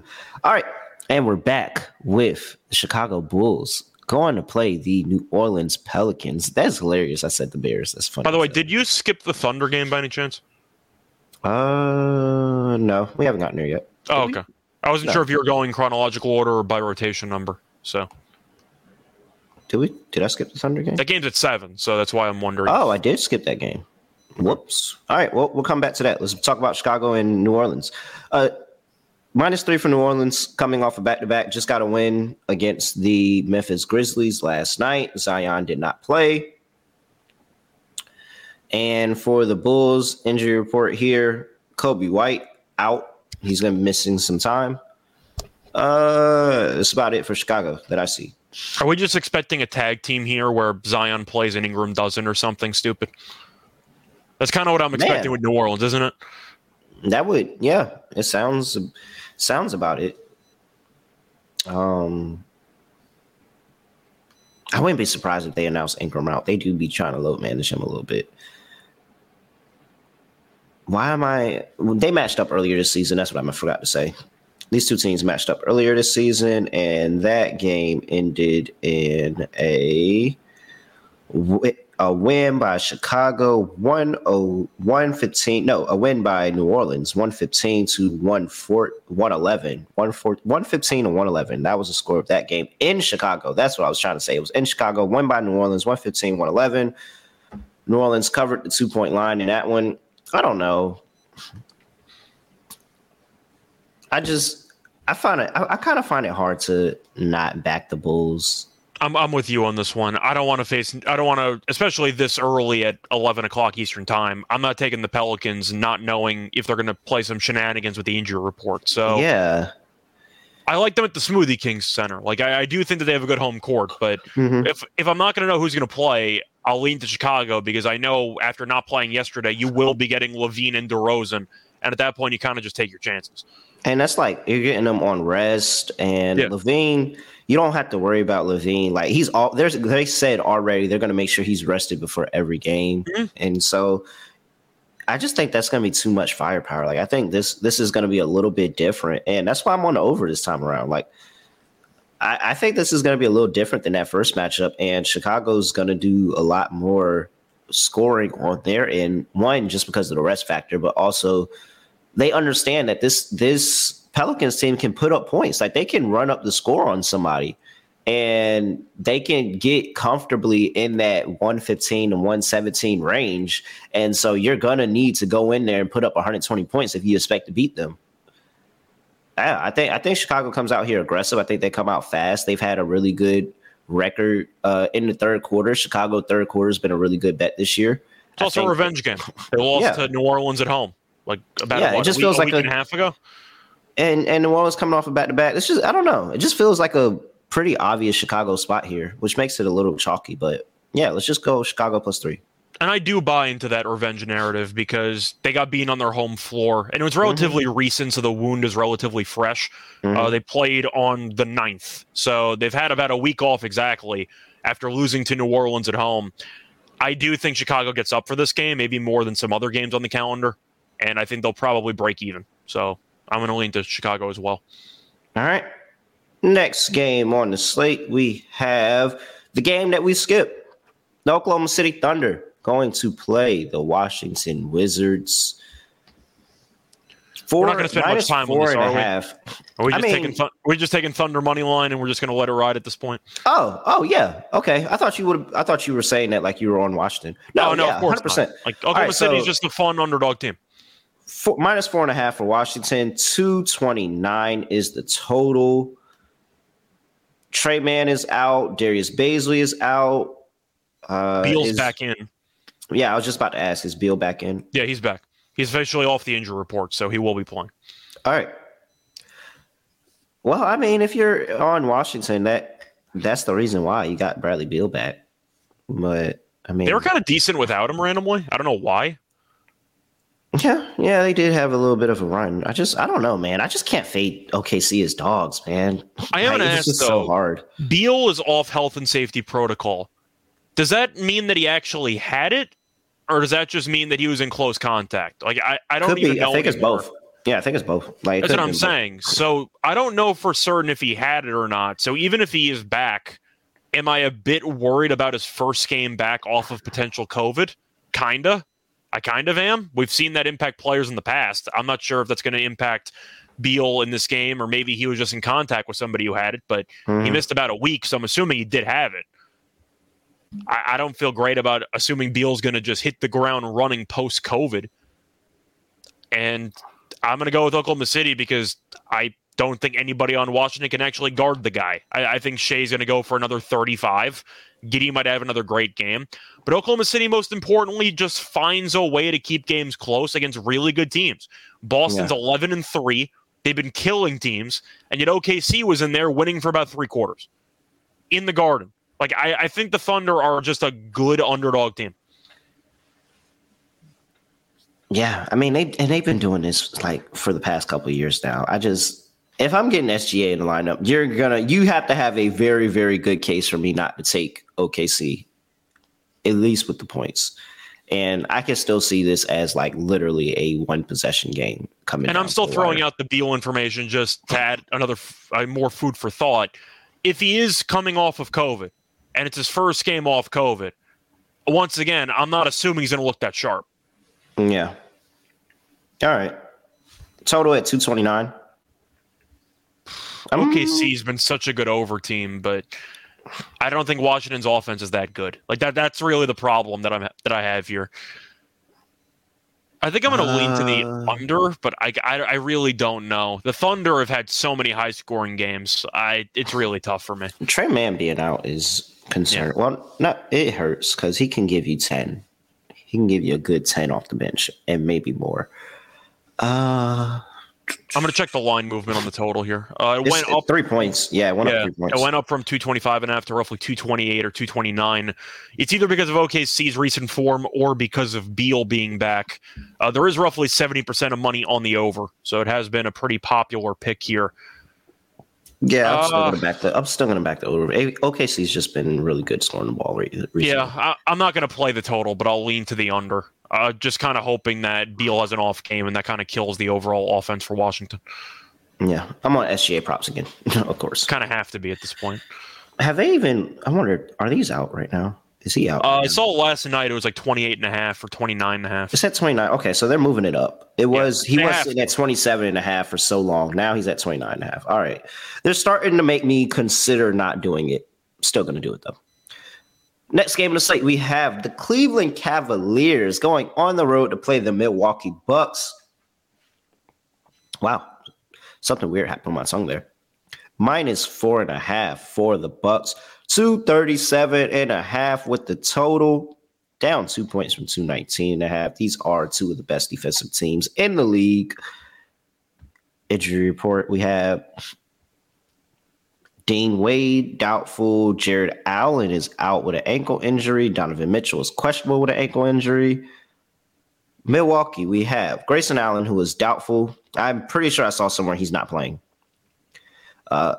S1: right. And we're back with the Chicago Bulls going to play the New Orleans Pelicans. That's hilarious. I said the Bears. That's funny.
S2: By the way, did you skip the Thunder game by any chance?
S1: uh no, we haven't gotten there yet.
S2: Oh,
S1: Did we?
S2: okay. I wasn't
S1: No.
S2: sure if you were going chronological order or by rotation number. So
S1: Did we? Did I skip the Thunder game?
S2: that game's at seven, so that's why I'm wondering.
S1: Oh, I did skip that game. Whoops. All right. Well, we'll come back to that. Let's talk about Chicago and New Orleans. Uh, minus three for New Orleans, coming off a back to back. Just got a win against the Memphis Grizzlies last night. Zion did not play. And for the Bulls, injury report here Coby White out. He's going to be missing some time. Uh, that's about it for Chicago that I see.
S2: Are we just expecting a tag team here where Zion plays and Ingram doesn't, or something stupid? That's kind of what I'm expecting
S1: Man.
S2: with New Orleans, isn't it?
S1: That would, yeah, it sounds sounds about it. Um, I wouldn't be surprised if they announce Ingram out. They do be trying to load manage him a little bit. Why am I? They matched up earlier this season. That's what I forgot to say. These two teams matched up earlier this season, and that game ended in a a win by Chicago 101 115 no a win by New Orleans 115 to 111 111 115 to 111 that was the score of that game in Chicago. That's what I was trying to say. It was in Chicago won by New Orleans 115 111 New Orleans covered the two point line in that one. I don't know. I just I find it I, I kind of find it hard to not back the Bulls
S2: I'm I'm with you on this one. I don't want to face. I don't want to, especially this early at 11 o'clock Eastern time. I'm not taking the Pelicans, not knowing if they're going to play some shenanigans with the injury report. So
S1: yeah
S2: I like them at the Smoothie Kings Center. Like I, I do think that they have a good home court, but
S1: Mhm.
S2: if if I'm not going to know who's going to play, I'll lean to Chicago because I know after not playing yesterday, you will be getting LaVine and DeRozan, and at that point, you kind of just take your chances.
S1: And that's like you're getting them on rest and
S2: Yeah.
S1: LaVine. You don't have to worry about LaVine. Like he's all there's they said already they're gonna make sure he's rested before every game.
S2: Mhm.
S1: And so I just think that's gonna be too much firepower. Like I think this this is gonna be a little bit different. And that's why I'm on the over this time around. Like I, I think this is gonna be a little different than that first matchup. And Chicago's gonna do a lot more scoring on their end. One, just because of the rest factor, but also they understand that this this Pelicans team can put up points. Like they can run up the score on somebody and they can get comfortably in that 115 to 117 range. And so you're gonna need to go in there and put up 120 points if you expect to beat them. Yeah, I think I think Chicago comes out here aggressive. I think they come out fast. They've had a really good record uh, in the third quarter. Chicago third quarter has been a really good bet this year.
S2: It's also a revenge game. They lost
S1: Yeah.
S2: to New Orleans at home, like about
S1: Yeah, it
S2: what,
S1: just
S2: a week,
S1: feels like a-
S2: and a half ago.
S1: And and New Orleans coming off a back to back. It's just I don't know. It just feels like a pretty obvious Chicago spot here, which makes it a little chalky. But yeah, let's just go Chicago plus three.
S2: And I do buy into that revenge narrative because they got beaten on their home floor, and it was relatively mm-hmm. recent, so the wound is relatively fresh. Mm-hmm. Uh, they played on the 9th, so they've had about a week off exactly after losing to New Orleans at home. I do think Chicago gets up for this game, maybe more than some other games on the calendar, and I think they'll probably break even. So I'm going to lean to Chicago as well.
S1: All right. Next game on the slate, we have the game that we skipped. The Oklahoma City Thunder going to play the Washington Wizards.
S2: Four, we're not going to spend much time on this, are we? Half. Are we just I mean, taking we're just taking Thunder money line and we're just going to let it ride at this point?
S1: Oh, oh yeah, okay. I thought you would. I thought you were saying that like you were on Washington. No, oh, no, yeah, of course 100%. Not.
S2: Like Oklahoma right, City is just a fun underdog team.
S1: Four, minus four and a half for Washington. Two twenty nine is the total. Tre Mann is out. Darius Bazley is out.
S2: Uh, Beal's is, back in.
S1: Yeah, I was just about to ask. Is Beal back in?
S2: Yeah, he's back. He's officially off the injury report, so he will be playing.
S1: All right. Well, I mean, if you're on Washington, that that's the reason why you got Bradley Beal back. But I mean,
S2: they were kind of decent without him randomly. I don't know why.
S1: Yeah, yeah, they did have a little bit of a run. I just, I don't know, man. I just can't fade OKC as dogs, man.
S2: I am gonna ask though. So hard. Beal is off health and safety protocol. Does that mean that he actually had it, or does that just mean that he was in close contact? Like, I, I don't Could even
S1: be.
S2: know.
S1: I think anymore. it's both. Yeah, I think it's both.
S2: Like, That's what I'm saying. Both. So I don't know for certain if he had it or not. So even if he is back, am I a bit worried about his first game back off of potential COVID? Kinda. I kind of am. We've seen that impact players in the past. I'm not sure if that's going to impact Beal in this game, or maybe he was just in contact with somebody who had it, but mm-hmm. he missed about a week, so I'm assuming he did have it. I, I don't feel great about assuming Beal's going to just hit the ground running post COVID. And I'm going to go with Oklahoma City because I don't think anybody on Washington can actually guard the guy. I, I think Shai's going to go for another 35. Giddey might have another great game. But Oklahoma City, most importantly, just finds a way to keep games close against really good teams. Boston's yeah. 11 and 3. They've been killing teams. And yet OKC was in there winning for about three quarters in the garden. Like, I, I think the Thunder are just a good underdog team.
S1: Yeah, I mean they and they've been doing this like for the past couple years now. I just if I'm getting SGA in the lineup, you're gonna you have to have a very very good case for me not to take OKC, at least with the points. And I can still see this as like literally a one possession game coming.
S2: And I'm still throwing out the Beal information just to add another uh, more food for thought. If he is coming off of COVID, and it's his first game off COVID, once again, I'm not assuming he's going to look that sharp.
S1: Yeah. All right. Total at 229.
S2: OKC's been such a good over team, but I don't think Washington's offense is that good. Like that that's really the problem that I'm that I have here. I think I'm going to uh, lean to the uh. under, but I, I, I really don't know. The Thunder have had so many high scoring games. I it's really tough for me.
S1: Tre Mann being out is concern. Yeah. Well, no, it hurts because he can give you ten. He can give you a good ten off the bench and maybe more. Uh
S2: I'm going to check the line movement on the total here. Uh, it
S1: went up three points. Yeah, it went yeah, up three points.
S2: It went up from 225 and a half to roughly 228 or 229. It's either because of OKC's recent form or because of Beal being back. Uh, there is roughly 70% of money on the over, so it has been a pretty popular pick here.
S1: Yeah, I'm uh, still gonna back the. I'm still gonna back the over. OKC's just been really good scoring the ball recently.
S2: Yeah, I, am not gonna play the total, but I'll lean to the under. Uh, just kind of hoping that Beal has an off game and that kind of kills the overall offense for Washington.
S1: Yeah, I'm on SGA props again, of course.
S2: Kind of have to be at this point.
S1: Have they even? I wonder, are these out right now? Is he out?
S2: Uh, I saw last night it was like 28 and a half or 29 and a half.
S1: It's at 29. Okay, so they're moving it up. It was yeah, he was sitting at 27 and a half for so long. Now he's at 29 and a half. All right. They're starting to make me consider not doing it. Still going to do it though. Next game of the slate, we have the Cleveland Cavaliers going on the road to play the Milwaukee Bucks. Wow, something weird happened on my tongue there. Minus four and a half for the Bucks. 237 and a half with the total. Down two points from 219 and a half. These are two of the best defensive teams in the league. injury report, we have Dean Wade doubtful. Jarrett Allen is out with an ankle injury. Donovan Mitchell is questionable with an ankle injury. Milwaukee, we have Grayson Allen, who is doubtful. I'm pretty sure I saw somewhere he's not playing. Uh,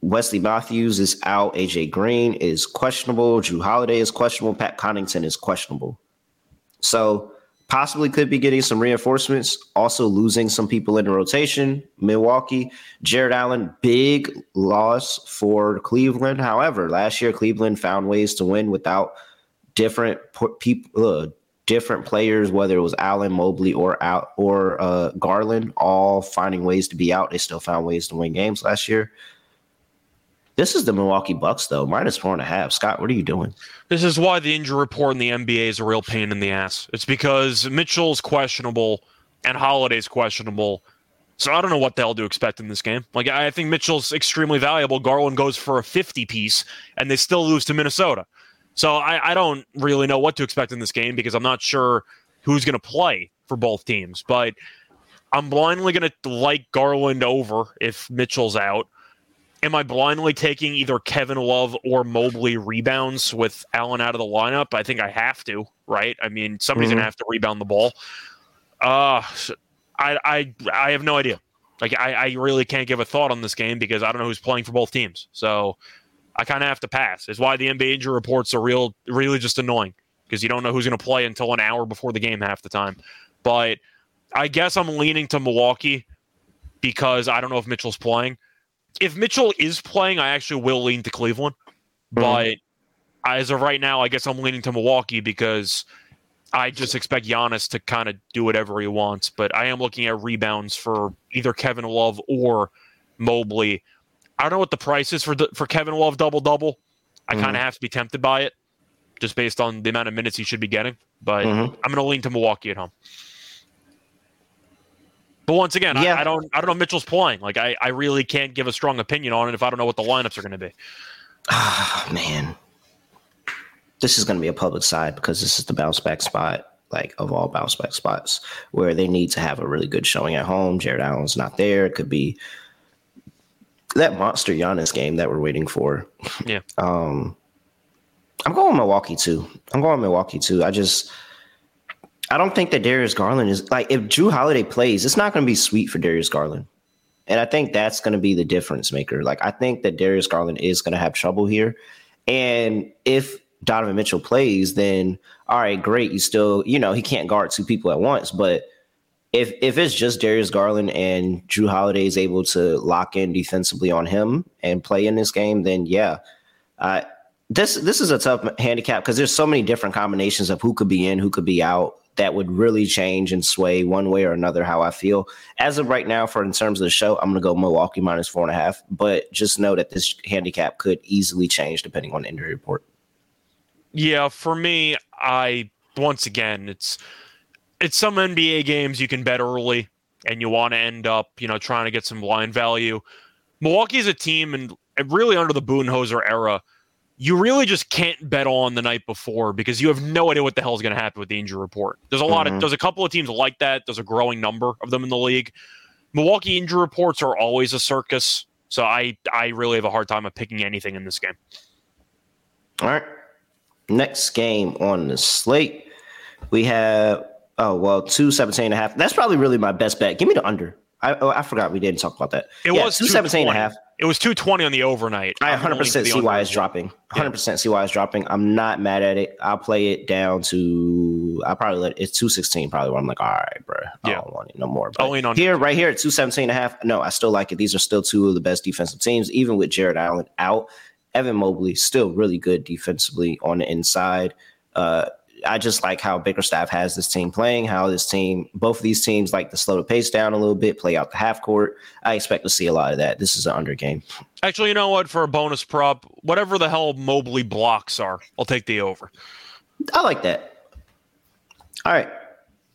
S1: Wesley Matthews is out. AJ Green is questionable. Jrue Holiday is questionable. Pat Connaughton is questionable. So possibly could be getting some reinforcements. Also losing some people in rotation. Milwaukee, Jarrett Allen, big loss for Cleveland. However, last year Cleveland found ways to win without different people, uh, different players, whether it was Allen, Mobley, or out or uh, Garland, all finding ways to be out. They still found ways to win games last year. This is the Milwaukee Bucks, though, minus four and a half. Scott, what are you doing?
S2: This is why the injury report in the NBA is a real pain in the ass. It's because Mitchell's questionable and Holiday's questionable. So I don't know what the hell to expect in this game. Like I think Mitchell's extremely valuable. Garland goes for a 50 piece, and they still lose to Minnesota. So I, I don't really know what to expect in this game because I'm not sure who's going to play for both teams. But I'm blindly going to like Garland over if Mitchell's out am I blindly taking either Kevin Love or Mobley rebounds with Allen out of the lineup? I think I have to, right? I mean, somebody's mm-hmm. gonna have to rebound the ball. Uh I I I have no idea. Like I, I really can't give a thought on this game because I don't know who's playing for both teams. So I kind of have to pass. Is why the NBA injury reports are real, really just annoying because you don't know who's going to play until an hour before the game half the time. But I guess I'm leaning to Milwaukee because I don't know if Mitchell's playing if Mitchell is playing, I actually will lean to Cleveland. Mm-hmm. But as of right now, I guess I'm leaning to Milwaukee because I just expect Giannis to kind of do whatever he wants. But I am looking at rebounds for either Kevin Love or Mobley. I don't know what the price is for the, for Kevin Love double double. I mm-hmm. kind of have to be tempted by it, just based on the amount of minutes he should be getting. But mm-hmm. I'm going to lean to Milwaukee at home. But once again, yeah. I, I, don't I don't know Mitchell's playing. Like I, I really can't give a strong opinion on it if I don't know what the lineups are going to be.
S1: Ah, oh, man. This is going to be a public side because this is the bounce back spot, like of all bounce back spots, where they need to have a really good showing at home. Jarrett Allen's not there. It could be that monster Giannis game that we're waiting for.
S2: Yeah.
S1: um, I'm going Milwaukee too. I'm going Milwaukee too. I just I don't think that Darius Garland is like if Jrue Holiday plays, it's not going to be sweet for Darius Garland. And I think that's going to be the difference maker. Like I think that Darius Garland is going to have trouble here. And if Donovan Mitchell plays, then all right, great. You still, you know, he can't guard two people at once. But if if it's just Darius Garland and Jrue Holiday is able to lock in defensively on him and play in this game, then yeah. Uh, this this is a tough handicap because there's so many different combinations of who could be in, who could be out that would really change and sway one way or another how I feel. As of right now, for in terms of the show, I'm going to go Milwaukee minus four and a half. But just know that this handicap could easily change depending on injury report.
S2: Yeah, for me, I once again, it's it's some NBA games you can bet early, and you want to end up, you know, trying to get some line value. Milwaukee's a team, and really under the Budenholzer era you really just can't bet on the night before because you have no idea what the hell is going to happen with the injury report. There's a lot mm-hmm. of there's a couple of teams like that. There's a growing number of them in the league. Milwaukee injury reports are always a circus, so I I really have a hard time of picking anything in this game.
S1: All right. Next game on the slate, we have oh well, two seventeen and a half. That's probably really my best bet. Give me the under. I oh, I forgot we didn't talk about that.
S2: It yeah, was two seventeen and a half. It was 220 on the overnight.
S1: I 100% see why it's dropping. 100% yeah. see why it's dropping. I'm not mad at it. I'll play it down to, I probably let it's 216 probably where I'm like, all right, bro. I yeah. don't want it no more. But on here, right here at 217 and a half, no, I still like it. These are still two of the best defensive teams, even with Jarrett Allen out. Evan Mobley still really good defensively on the inside. Uh, I just like how Bickerstaff has this team playing, how this team, both of these teams like to slow the pace down a little bit, play out the half court. I expect to see a lot of that. This is an under game.
S2: Actually, you know what? For a bonus prop, whatever the hell Mobley blocks are, I'll take the over.
S1: I like that. All right.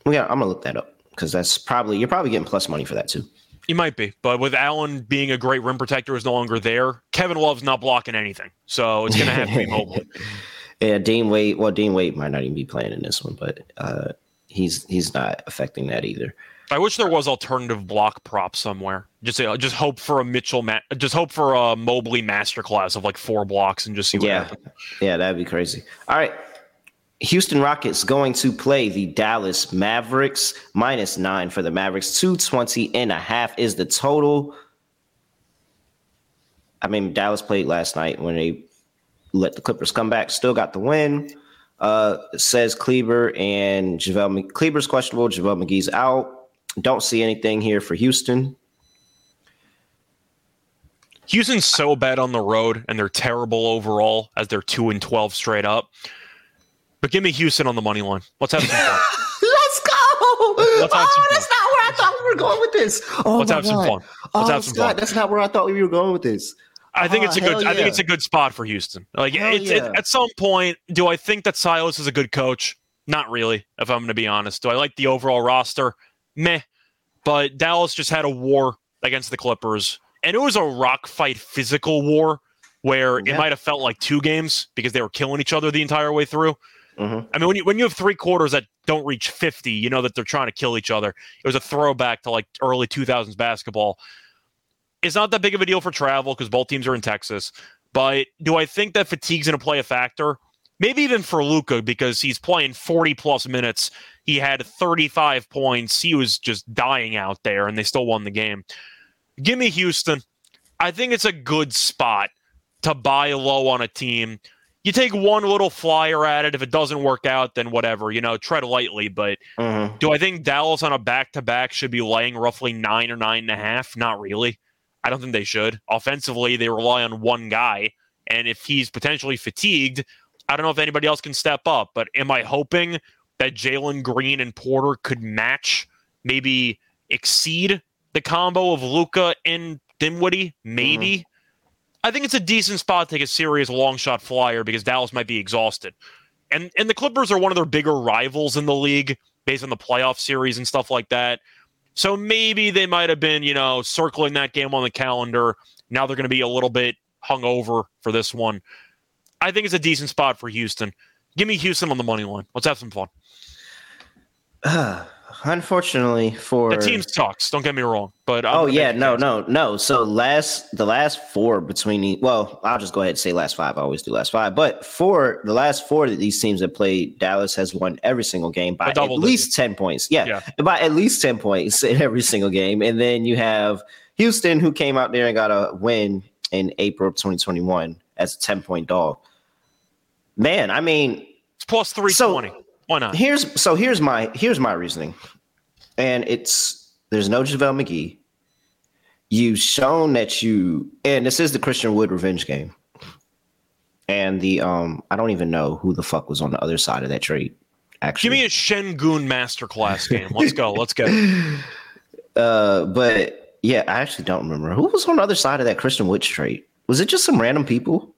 S1: Yeah, I'm gonna look that up because that's probably you're probably getting plus money for that too.
S2: You might be, but with Allen being a great rim protector is no longer there, Kevin Love's not blocking anything, so it's gonna have to be Mobley.
S1: Yeah, Dean Wade. Well, Dean Wade might not even be playing in this one, but uh, he's he's not affecting that either.
S2: I wish there was alternative block prop somewhere. Just uh, just hope for a Mitchell, ma- just hope for a Mobley masterclass of like four blocks and just see what
S1: yeah,
S2: happens.
S1: yeah, that'd be crazy. All right, Houston Rockets going to play the Dallas Mavericks minus nine for the Mavericks. 220 and a half is the total. I mean, Dallas played last night when they let the Clippers come back, still got the win. Uh, says Kleber and JaVale. Kleber's questionable. JaVale McGee's out. Don't see anything here for Houston.
S2: Houston's so bad on the road and they're terrible overall as they're two and twelve straight up. But give me Houston on the money line. Let's have some fun.
S1: Let's go.
S2: Let's have
S1: oh,
S2: some
S1: that's not where I thought we were going with this. Oh,
S2: Let's
S1: my
S2: have some
S1: God.
S2: fun. Let's
S1: oh,
S2: have some
S1: Scott,
S2: fun.
S1: That's not where I thought we were going with this.
S2: I think
S1: Oh,
S2: it's a good.
S1: hell
S2: I think it's a good spot for Houston. Like it's it, at some point. Do I think that Silas is a good coach? Not really. If I'm going to be honest, do I like the overall roster? Meh. But Dallas just had a war against the Clippers, and it was a rock fight, physical war where
S1: Yeah.
S2: it might have felt like two games because they were killing each other the entire way through.
S1: Mhm.
S2: I mean, when you when you have three quarters that don't reach fifty, you know that they're trying to kill each other. It was a throwback to like early two thousands basketball. It's not that big of a deal for travel because both teams are in Texas. But do I think that fatigue's going to play a factor? Maybe even for Luka because he's playing forty plus minutes. He had thirty five points. He was just dying out there, and they still won the game. Give me Houston. I think it's a good spot to buy low on a team you take one little flyer at it. If it doesn't work out, then whatever, you know, tread lightly. But
S1: Mhm.
S2: do I think Dallas on a back to back should be laying roughly nine or nine and a half? Not really. I don't think they should. Offensively, they rely on one guy. And if he's potentially fatigued, I don't know if anybody else can step up. But am I hoping that Jalen Green and Porter could match, maybe exceed the combo of Luka and Dinwiddie? Maybe. Mm-hmm. I think it's a decent spot to take a serious long shot flyer because Dallas might be exhausted. And and the Clippers are one of their bigger rivals in the league based on the playoff series and stuff like that. So maybe they might have been, you know, circling that game on the calendar. Now they're going to be a little bit hungover for this one. I think it's a decent spot for Houston. Give me Houston on the money line. Let's have some fun.
S1: Unfortunately for
S2: The teams talks. Don't get me wrong, but I'm
S1: Oh yeah, no, no, no. So last the last four between the well, I'll just go ahead and say last five. I always do last five, but for the last four that these teams have played, Dallas has won every single game by at
S2: double
S1: least ten points. Yeah,
S2: Yeah.
S1: by at least ten points in every single game. And then you have Houston, who came out there and got a win in April of 2021 as a ten point dog. Man, I mean,
S2: It's plus three twenty. Why not?
S1: here's so here's my here's my reasoning, and it's there's no JaVale McGee. You've shown that you and this is the Christian Wood revenge game. And the um I don't even know who the fuck was on the other side of that trade. Actually,
S2: Give me a Shen Shengun masterclass game. Let's go. Let's go.
S1: uh but yeah, I actually don't remember who was on the other side of that Christian Wood trade. Was it just some random people?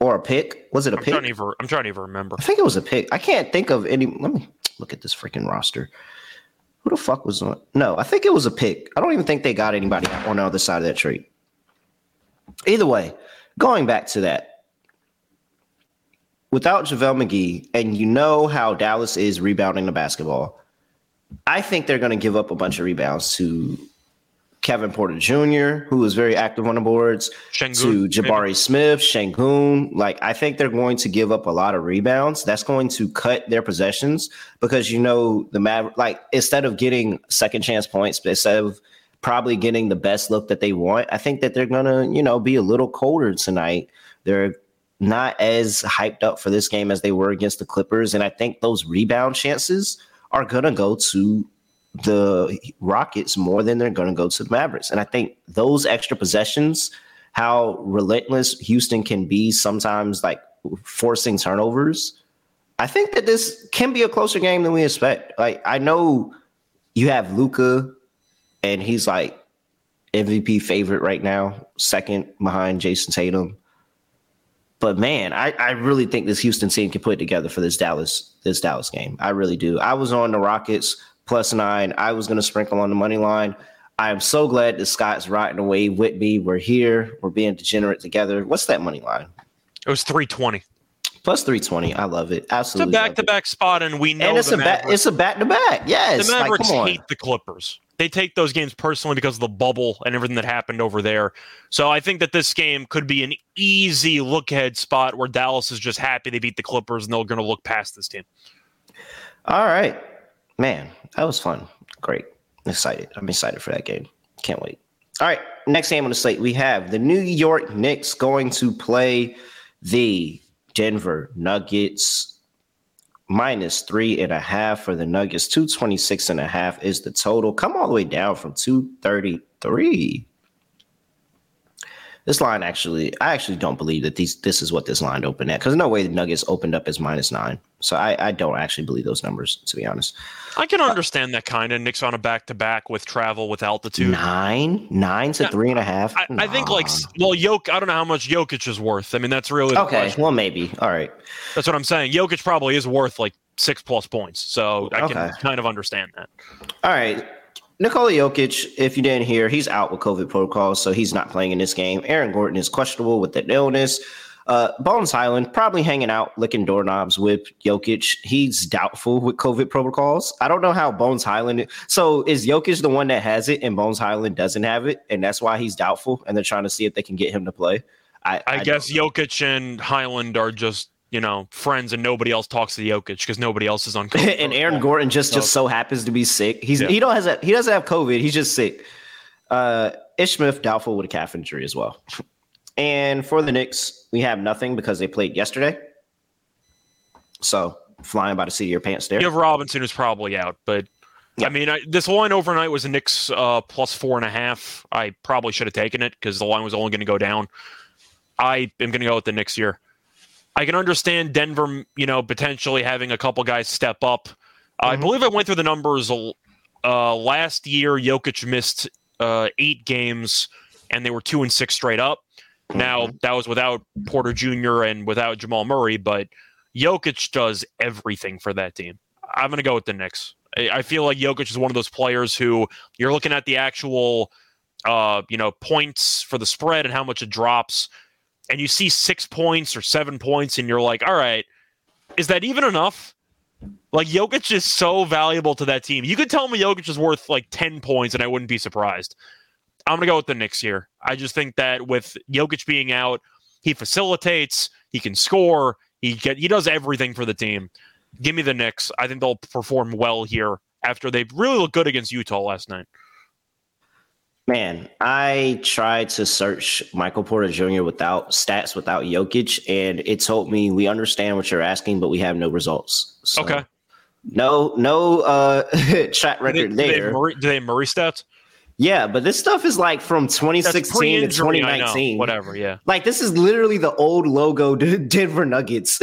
S1: Or a pick? Was it a
S2: I'm
S1: pick?
S2: trying even, I'm trying to even remember.
S1: I think it was a pick. I can't think of any. Let me look at this freaking roster. Who the fuck was on? No, I think it was a pick. I don't even think they got anybody on the other side of that trade. Either way, going back to that, without JaVale McGee, and you know how Dallas is rebounding the basketball, I think they're going to give up a bunch of rebounds to Kevin Porter Jr., who is very active on the boards, to
S2: maybe?
S1: Jabari Smith, Sengun. Like, I think they're going to give up a lot of rebounds. That's going to cut their possessions because you know the Maver- like instead of getting second chance points, instead of probably getting the best look that they want, I think that they're gonna, you know, be a little colder tonight. They're not as hyped up for this game as they were against the Clippers. And I think those rebound chances are gonna go to the Rockets more than they're going to go to the Mavericks. And I think those extra possessions, how relentless Houston can be sometimes, like forcing turnovers, I think that this can be a closer game than we expect. Like, I know you have Luka, and he's like MVP favorite right now, second behind Jayson Tatum. But man, I, I really think this Houston team can put it together for this Dallas this Dallas game. I really do. I was on the Rockets plus nine. I was going to sprinkle on the money line. I am so glad that Scott's riding away with me. We're here. We're being degenerate together. What's that money line?
S2: It was 320.
S1: Plus 320. I love it. Absolutely.
S2: It's a back to back spot, and we know
S1: And it's a back
S2: Mavericks,
S1: it's a back to back. Yes.
S2: the Mavericks
S1: on.
S2: hate the Clippers. They take those games personally because of the bubble and everything that happened over there. So I think that this game could be an easy look ahead spot where Dallas is just happy they beat the Clippers and they're going to look past this team.
S1: All right. Man, that was fun. Great. Excited. I'm excited for that game. Can't wait. All right. Next game on the slate, we have the New York Knicks going to play the Denver Nuggets. Minus three and a half for the Nuggets. 226 and a half is the total. Come all the way down from 233. This line actually, I actually don't believe that these this is what this line opened at because no way the Nuggets opened up as minus nine. So I, I don't actually believe those numbers to be honest.
S2: I can uh, understand that kind of. Knicks on a back to back with travel, with altitude.
S1: Nine, nine to
S2: Yeah,
S1: three and a half.
S2: I, I think like well, Jokic. I don't know how much Jokic is worth. I mean, that's really
S1: okay.
S2: question.
S1: Well, maybe. All right.
S2: That's what I'm saying. Jokic probably is worth like six plus points, so I can kind of understand that.
S1: All right. Nikola Jokic, if you didn't hear, he's out with COVID protocols, so he's not playing in this game. Aaron Gordon is questionable with an illness. Uh, Bones Hyland probably hanging out licking doorknobs with Jokic. He's doubtful with COVID protocols. I don't know how Bones Hyland. So is Jokic the one that has it and Bones Hyland doesn't have it, and that's why he's doubtful, and they're trying to see if they can get him to play. I,
S2: I, guess Jokic and Hyland are just you know friends, and nobody else talks to Jokic because nobody else is on. COVID
S1: and Aaron. Gordon just just so happens to be sick. He's
S2: Yeah.
S1: he don't has a, he doesn't have COVID. He's just sick. Uh, Ish doubtful with a calf injury as well. And for the Knicks, we have nothing because they played yesterday. So flying by the seat of your pants there.
S2: You have Robinson who's probably out, but
S1: Yeah.
S2: I mean, I, this line overnight was a Knicks uh, plus four and a half. I probably should have taken it because the line was only going to go down. I am going to go with the Knicks here. I can understand Denver, you know, potentially having a couple guys step up. I
S1: Mhm.
S2: believe I went through the numbers uh, last year. Jokic missed uh, eight games, and they were two and six straight up. Now that was without Porter Jr. and without Jamal Murray, but Jokic does everything for that team. I'm going to go with the Knicks. I I feel like Jokic is one of those players who you're looking at the actual, uh, you know, points for the spread and how much it drops, and you see six points or seven points, and you're like, all right, is that even enough? Like Jokic is so valuable to that team. You could tell me Jokic is worth like ten points, and I wouldn't be surprised. I'm gonna go with the Knicks here. I just think that with Jokic being out, he facilitates, he can score, he get he does everything for the team. Give me the Knicks. I think they'll perform well here after they really looked good against Utah last night.
S1: Man, I tried to search Michael Porter Jr. without stats without Jokic, and it told me we understand what you're asking, but we have no results. So,
S2: Okay.
S1: No, no uh track
S2: Do they,
S1: record
S2: do they
S1: there.
S2: Murray, do they have Murray stats?
S1: Yeah, but this stuff is like from 2016 to
S2: pre-injury, I know.
S1: 2019.
S2: Whatever, yeah.
S1: Like this is literally the old logo D- Denver Nuggets.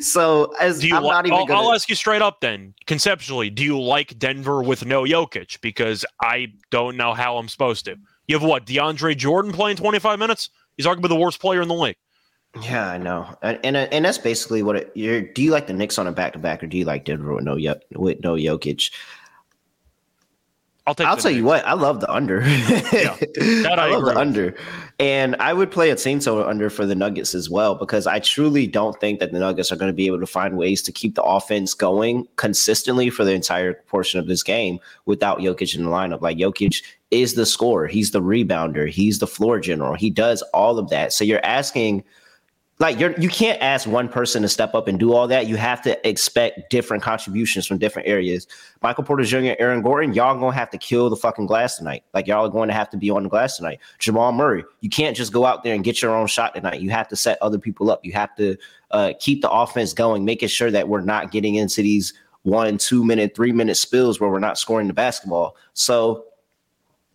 S1: so as
S2: Do you
S1: I'm
S2: li-
S1: not even
S2: I'll,
S1: gonna
S2: I'll ask you straight up then, conceptually, do you like Denver with no Jokic? Because I don't know how I'm supposed to. You have what, DeAndre Jordan playing 25 minutes? He's arguably the worst player in the league.
S1: Yeah, I know, and and, uh, and that's basically what it. You're, do you like the Knicks on a back to back, or do you like Denver with no with no Jokic?
S2: I'll take.
S1: I'll tell you what, I love the under.
S2: that I
S1: I love the under, and I would play a total under for the Nuggets as well because I truly don't think that the Nuggets are going to be able to find ways to keep the offense going consistently for the entire portion of this game without Jokic in the lineup. Like Jokic is the scorer, he's the rebounder, he's the floor general, he does all of that. So you're asking like you're you can't ask one person to step up and do all that. You have to expect different contributions from different areas. Michael Porter Jr., Aaron Gordon, y'all gonna have to kill the fucking glass tonight. Like y'all are going to have to be on the glass tonight. Jamal Murray, you can't just go out there and get your own shot tonight. You have to set other people up. You have to uh, keep the offense going, making sure that we're not getting into these one, two minute, three minute spills where we're not scoring the basketball. So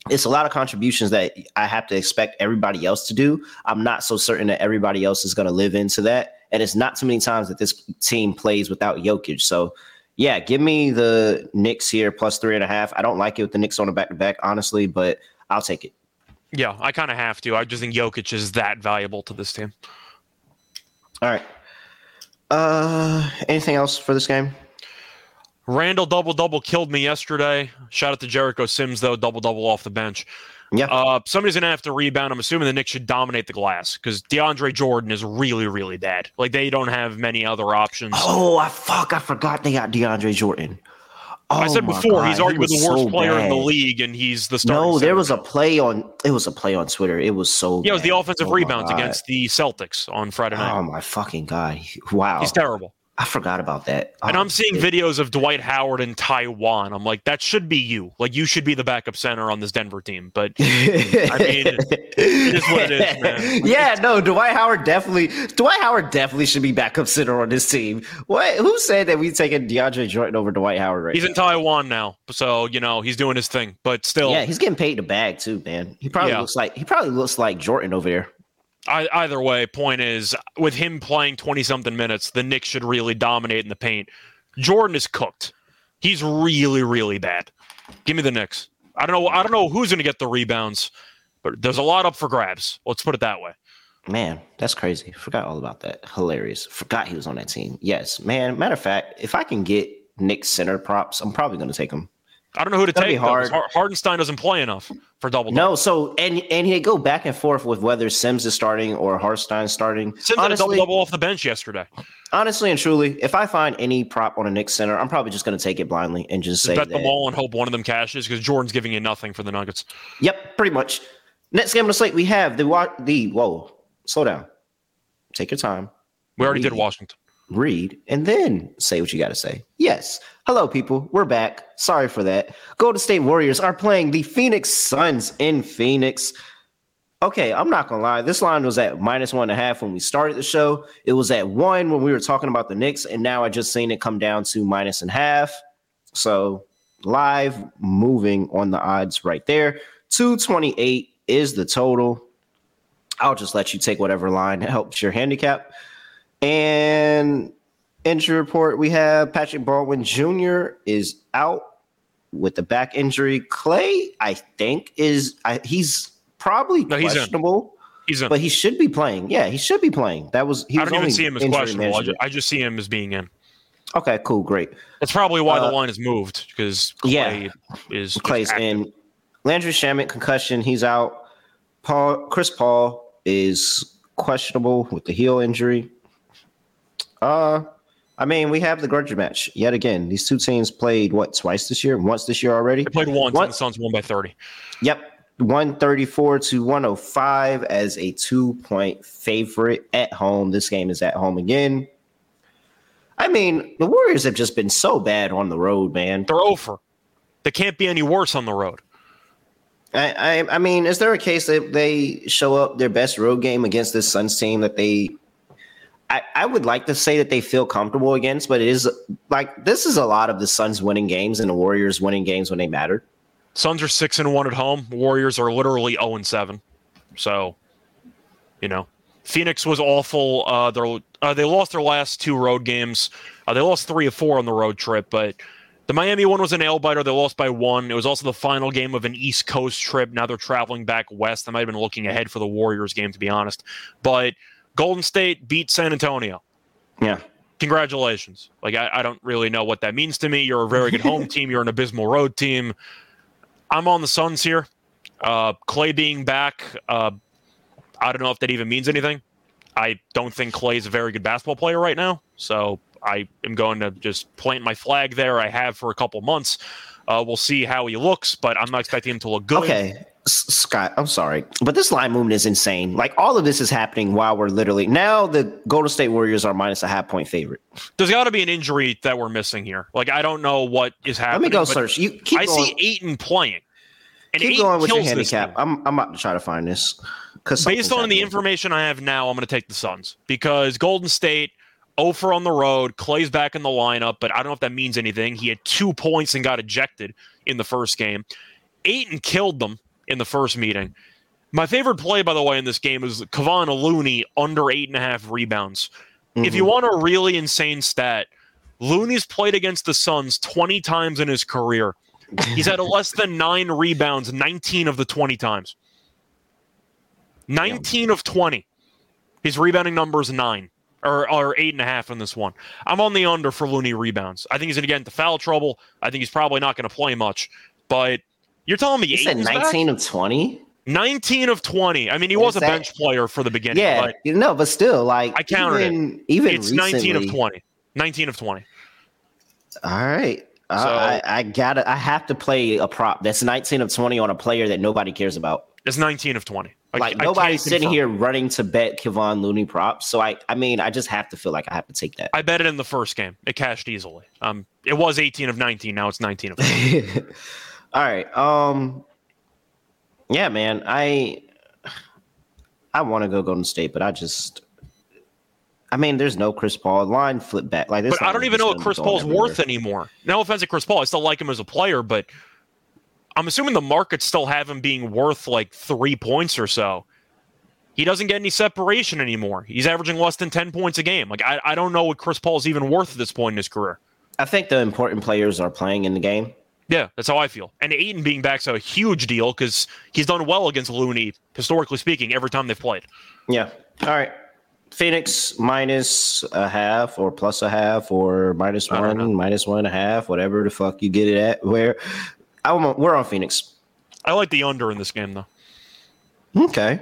S1: it's a lot of contributions that I have to expect everybody else to do. I'm not so certain that everybody else is going to live into that. And it's not too many times that this team plays without Jokic. So, yeah, give me the Knicks here plus three and a half. I don't like it with the Knicks on the back to back, honestly, but I'll take it.
S2: Yeah, I kind of have to. I just think Jokic is that valuable to this team.
S1: All right. Uh, anything else for this game?
S2: Randle double double killed me yesterday. Shout out to Jericho Sims though, double double off the bench.
S1: Yeah.
S2: Uh, somebody's gonna have to rebound. I'm assuming the Knicks should dominate the glass because DeAndre Jordan is really, really bad. Like they don't have many other options.
S1: Oh, I fuck! I forgot they got DeAndre Jordan. Oh,
S2: I said before
S1: God,
S2: he's arguably
S1: was
S2: the worst
S1: so
S2: player in the league, and he's the starting.
S1: No, there
S2: center.
S1: was a play on. It was a play on Twitter. It was so.
S2: yeah, it was the offensive
S1: Oh
S2: rebounds against the Celtics on Friday night.
S1: Oh my fucking god! Wow,
S2: He's terrible.
S1: I forgot about that.
S2: And
S1: Oh,
S2: I'm seeing
S1: shit.
S2: videos of Dwight Howard in Taiwan. I'm like, that should be you. Like, you should be the backup center on this Denver team. But
S1: I
S2: mean, it is what it is, man.
S1: Yeah, no, Dwight Howard definitely. Dwight Howard definitely should be backup center on this team. What? Who said that we taking DeAndre Jordan over Dwight Howard right
S2: he's
S1: now?
S2: in Taiwan now, so you know he's doing his thing. But still,
S1: yeah, he's getting paid the bag too, man. He probably
S2: Yeah.
S1: looks like he probably looks like Jordan over there.
S2: I, either way, point is, with him playing 20 something minutes, the Knicks should really dominate in the paint. Jordan is cooked. He's really, really bad. Give me the Knicks. I don't know. I don't know who's going to get the rebounds, but there's a lot up for grabs. Let's put it that way.
S1: Man, that's crazy. Forgot all about that. Hilarious. Forgot he was on that team. Yes, man. Matter of fact, if I can get Nick center props, I'm probably going to take him.
S2: I don't know who to take.
S1: hard.
S2: Har- Hartenstein doesn't play enough for double.
S1: No, so and and he go back and forth with whether Sims is starting or Hartenstein starting.
S2: Sims had a double double off the bench yesterday.
S1: honestly and truly, if I find any prop on a Knicks center, I'm probably just going to take it blindly and just say
S2: Bet
S1: that.
S2: them all and hope one of them cashes because Jordan's giving you nothing for the Nuggets.
S1: Yep, pretty much. Next game on the slate, we have the the whoa. Slow down. Take your time.
S2: We already did Washington.
S1: Read, and then say what you got to say. Yes. Hello, people. We're back. Sorry for that. Golden State Warriors are playing the Phoenix Suns in Phoenix. Okay, I'm not gonna lie. This line was at minus one and a half when we started the show. It was at one when we were talking about the Knicks, and now I just seen it come down to minus and a half. So live moving on the odds right there. 228 is the total. I'll just let you take whatever line helps your handicap. And injury report we have Patrick Baldwin Jr. is out with the back injury. Clay, I think, is I, he's probably
S2: No, he's in.
S1: questionable,
S2: He's in.
S1: but he should be playing. Yeah, he should be playing. That was he
S2: I
S1: was
S2: don't even see him as questionable. I just. I just see him as being in.
S1: Okay, cool, great.
S2: That's probably why
S1: Uh,
S2: the line is moved because Clay
S1: yeah.
S2: is
S1: Clay's in. Landry Shamet concussion, he's out. Paul Chris Paul is questionable with the heel injury. Uh I mean, we have the grudge match yet again. These two teams played what twice this year, once this year already.
S2: They played once,
S1: What?
S2: and the Suns won by 30.
S1: Yep, one thirty four to one hundred five as a two point favorite at home. This game is at home again. I mean, the Warriors have just been so bad on the road, man.
S2: They're over. They can't be any worse on the road.
S1: I, I I mean, is there a case that they show up their best road game against this Suns team that they I, I would like to say that they feel comfortable against, but it is like this is a lot of the Suns winning games and the Warriors winning games when they matter.
S2: Suns are six and one at home. Warriors are literally zero and seven. So, you know, Phoenix was awful. Uh, they uh, they lost their last two road games. Uh, they lost three of four on the road trip, but the Miami one was a nail biter. They lost by one. It was also the final game of an East Coast trip. Now they're traveling back west. I might have been looking ahead for the Warriors game, to be honest. But Golden State beat San Antonio.
S1: Yeah.
S2: Congratulations. Like, I, I don't really know what that means to me. You're a very good home team. You're an abysmal road team. I'm on the Suns here. Uh, Clay being back, uh, I don't know if that even means anything. I don't think Clay is a very good basketball player right now. So I am going to just plant my flag there. I have for a couple months. Uh, we'll see how he looks, but I'm not expecting him to look good.
S1: Okay. Scott, I'm sorry, but this line movement is insane. Like all of this is happening while we're literally now the Golden State Warriors are minus a half point favorite.
S2: There's got to be an injury that we're missing here. Like I don't know what is happening.
S1: Let me go search. You keep
S2: I
S1: going,
S2: see Ayton playing. And
S1: keep
S2: Ayton
S1: going with your handicap. I'm I'm about to try to find this because
S2: Based on the information I have now, I'm going to take the Suns because Golden State, 0 for on the road. Clay's back in the lineup, but I don't know if that means anything. He had two points and got ejected in the first game. Ayton killed them in the first meeting. My favorite play, by the way, in this game is Kevon Looney under eight and a half rebounds. If you mm-hmm. want a really insane stat, Looney's played against the Suns 20 times in his career. He's had less than nine rebounds 19 of the 20 times. 19 of 20. His rebounding number is nine or, or eight and a half in this one. I'm on the under for Looney rebounds. I think he's going to get into foul trouble. I think he's probably not going to play much, but You're telling me
S1: You said
S2: Ayton's back?
S1: 19 of 20?
S2: 19 of 20. I mean, he was a
S1: that-
S2: bench player for the beginning.
S1: Yeah,
S2: but
S1: you know, but still, like
S2: I counted it.
S1: even, Even
S2: it's 19 of 20. 19 of 20.
S1: All right. Uh,
S2: So-
S1: I, I gotta. I have to play a prop that's 19 of 20 on a player that nobody cares about.
S2: It's 19 of 20. I-
S1: Like
S2: I
S1: nobody's sitting here running to bet Kevon Looney props. So I, I mean, I just have to feel like I have to take that.
S2: I bet it in the first game. It cashed easily. Um, it was 18 of 19. Now it's 19 of 20.
S1: All right. Um. Yeah, man. I I want to go Golden State, but I just. I mean, there's no Chris Paul line flip back like this.
S2: but I don't even know what Chris Paul's worth anymore. No offense to Chris Paul. I still like him as a player, but I'm assuming the markets still have him being worth like three points or so. He doesn't get any separation anymore. He's averaging less than 10 points a game. Like, I, I don't know what Chris Paul's even worth at this point in his career.
S1: I think the important players are playing in the game.
S2: Yeah, that's how I feel. And Ayton being back's a huge deal because he's done well against Looney, historically speaking, every time they've played.
S1: Yeah. All right. Phoenix minus a half or plus a half or minus
S2: I don't know.
S1: one, minus one and a half, whatever the fuck you get it at. Where I'm on, we're on Phoenix.
S2: I like the under in this game, though.
S1: Okay.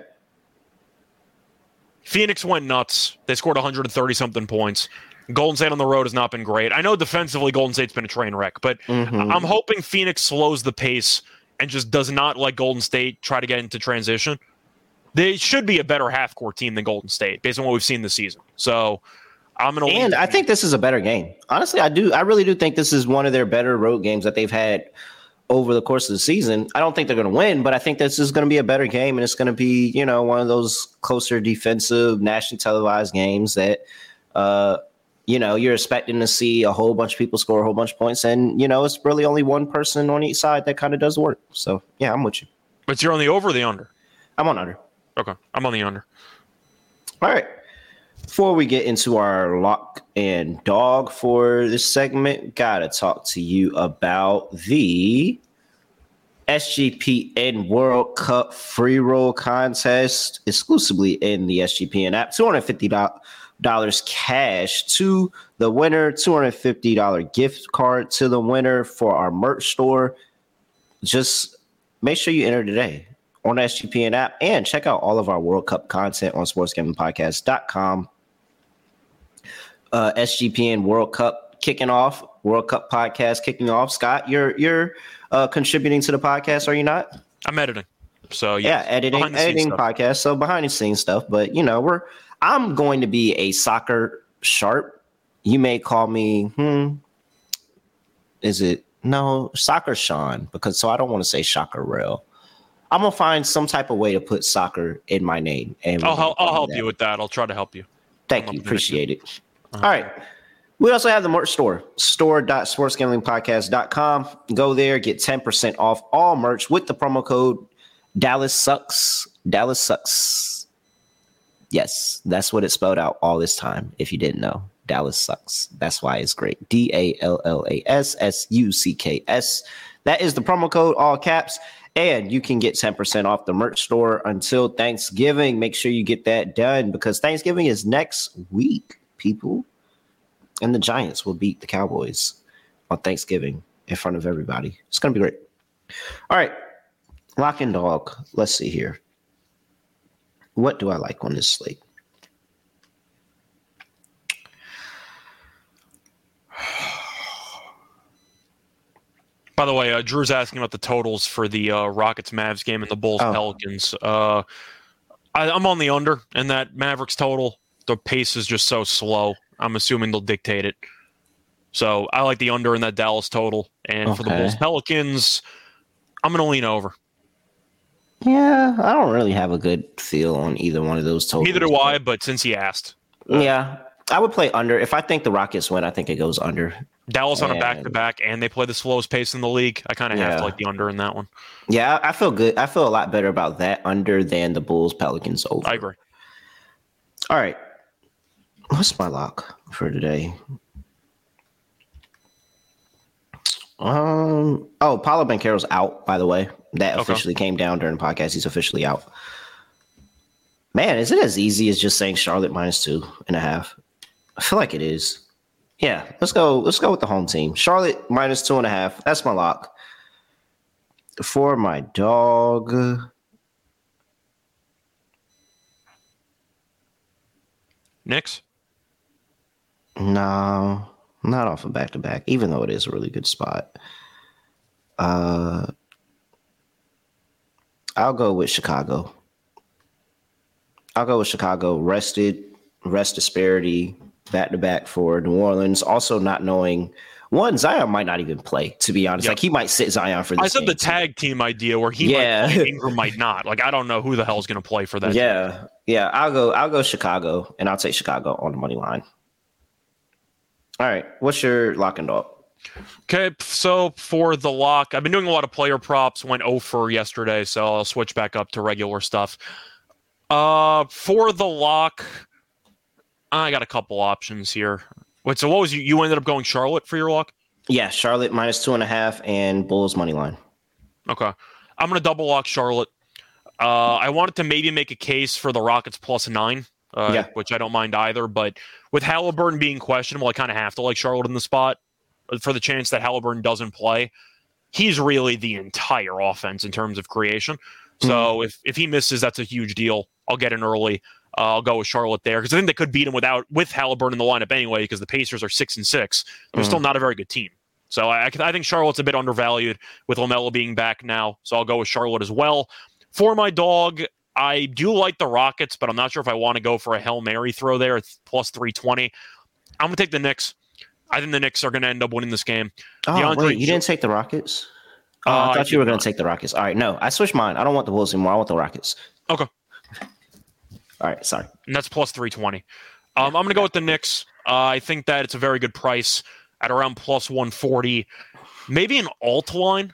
S2: Phoenix went nuts. They scored 130 something points. Golden State on the road has not been great. I know defensively Golden State's been a train wreck, but
S1: Mhm.
S2: I'm hoping Phoenix slows the pace and just does not let Golden State try to get into transition. They should be a better half court team than Golden State based on what we've seen this season. So I'm going to
S1: And I think this is a better game. Honestly, I do. I really do think this is one of their better road games that they've had over the course of the season. I don't think they're going to win, but I think this is going to be a better game, and it's going to be you know one of those closer defensive, nationally televised games that uh, you know you're expecting to see a whole bunch of people score a whole bunch of points, and you know it's really only one person on each side that kind of does work. So yeah, I'm with you.
S2: But you're on the over or the under?
S1: I'm on under.
S2: Okay. I'm on the under.
S1: All right. Before we get into our lock and dog for this segment, gotta talk to you about the SGPN World Cup free roll contest exclusively in the SGPN app. $250 cash to the winner, $250 gift card to the winner for our merch store. Just make sure you enter today on the SGPN app and check out all of our World Cup content on sportsgamblingpodcast.com. Uh, SGPN World Cup kicking off, World Cup podcast kicking off. Scott, you're you're uh, contributing to the podcast, are you not?
S2: I'm editing. So
S1: Yeah,
S2: yes,
S1: editing
S2: behind the scenes
S1: editing
S2: stuff.
S1: podcast, so behind the scenes stuff. But you know, we're I'm going to be a soccer sharp. You may call me hmm. Is it no soccer Sean? Because so I don't want to say soccer real. I'm gonna find some type of way to put soccer in my name. And
S2: I'll, help, I'll help you with that. I'll try to help you.
S1: Thank
S2: I'm
S1: you. Appreciate it.
S2: Uh-huh.
S1: All right. We also have the merch store, store.sportsgamblingpodcast.com. Go there, get 10% off all merch with the promo code Dallas Sucks. Dallas Sucks. Yes, that's what it spelled out all this time. If you didn't know, Dallas Sucks. That's why it's great. D A L L A S S U C K S. That is the promo code, all caps. And you can get 10% off the merch store until Thanksgiving. Make sure you get that done because Thanksgiving is next week, people. And the Giants will beat the Cowboys on Thanksgiving in front of everybody. It's going to be great. All right. Lock and dog. Let's see here. What do I like on this slate?
S2: By the way, uh, Drew's asking about the totals for the uh, Rockets Mavs game and the Bulls
S1: Oh.
S2: Pelicans. Uh, I, I'm on the under in that Mavericks total. The pace is just so slow. I'm assuming they'll dictate it. So I like the under in that Dallas total. And for the Bulls Pelicans, I'm going to lean over.
S1: Yeah, I don't really have a good feel on either one of those totals.
S2: Neither do I, but since he asked,
S1: Yeah, I would play under. If I think the Rockets win, I think it goes under.
S2: Dallas on a back to back, and they play the slowest pace in the league. I kind of have to like the under in that one.
S1: Yeah, I feel good. I feel a lot better about that under than the Bulls Pelicans over.
S2: I agree.
S1: All right. What's my lock for today? Um. Oh, Paolo Banchero's out. By the way, that
S2: Okay.
S1: officially came down during the podcast. He's officially out. Man, is it as easy as just saying Charlotte minus two and a half? I feel like it is. Yeah, let's go. Let's go with the home team. Charlotte minus two and a half. That's my lock. for my dog.
S2: Knicks.
S1: No, not off of back to back, even though it is a really good spot. Uh, I'll go with Chicago. I'll go with Chicago. Rested, rest disparity, back to back for New Orleans. Also, not knowing one Zion might not even play. To be honest,
S2: Yep.
S1: like he might sit Zion for. This
S2: I said the
S1: too.
S2: tag team idea where he
S1: Yeah.
S2: might play, Ingram might not. Like I don't know who the hell is going to play for that. team.
S1: Yeah, yeah. I'll go. I'll go Chicago, and I'll take Chicago on the money line. All right, what's your lock and dog?
S2: Okay, so for the lock, I've been doing a lot of player props. Went 0 for yesterday, so I'll switch back up to regular stuff. Uh, for the lock, I got a couple options here. Wait, so what was you? You ended up going Charlotte for your lock?
S1: Yeah, Charlotte minus two and a half, and Bulls money line.
S2: Okay, I'm gonna double lock Charlotte. Uh, I wanted to maybe make a case for the Rockets plus nine, uh,
S1: Yeah.
S2: which I don't mind either. But with Halliburton being questionable, I kind of have to like Charlotte in the spot for the chance that Halliburton doesn't play. He's really the entire offense in terms of creation. So if if he misses, that's a huge deal. I'll get in early. Uh, I'll go with Charlotte there because I think they could beat him without with Halliburton in the lineup anyway. Because the Pacers are six and six, they're
S1: Mhm.
S2: still not a very good team. So I, I I think Charlotte's a bit undervalued with LaMelo being back now. So I'll go with Charlotte as well. For my dog, I do like the Rockets, but I'm not sure if I want to go for a Hail Mary throw there. It's plus 320. I'm going to take the Knicks. I think the Knicks are going to end up winning this game.
S1: Oh
S2: DeAndre
S1: wait, you didn't take the Rockets. Oh,
S2: Uh,
S1: I
S2: I
S1: thought you were going to take the Rockets. All right, no, I switched mine. I don't want the Bulls anymore. I want the Rockets.
S2: Okay.
S1: All right, sorry.
S2: and that's plus 320. Um, I'm going to go with the Knicks. Uh, I think that it's a very good price at around plus 140. Maybe an alt line.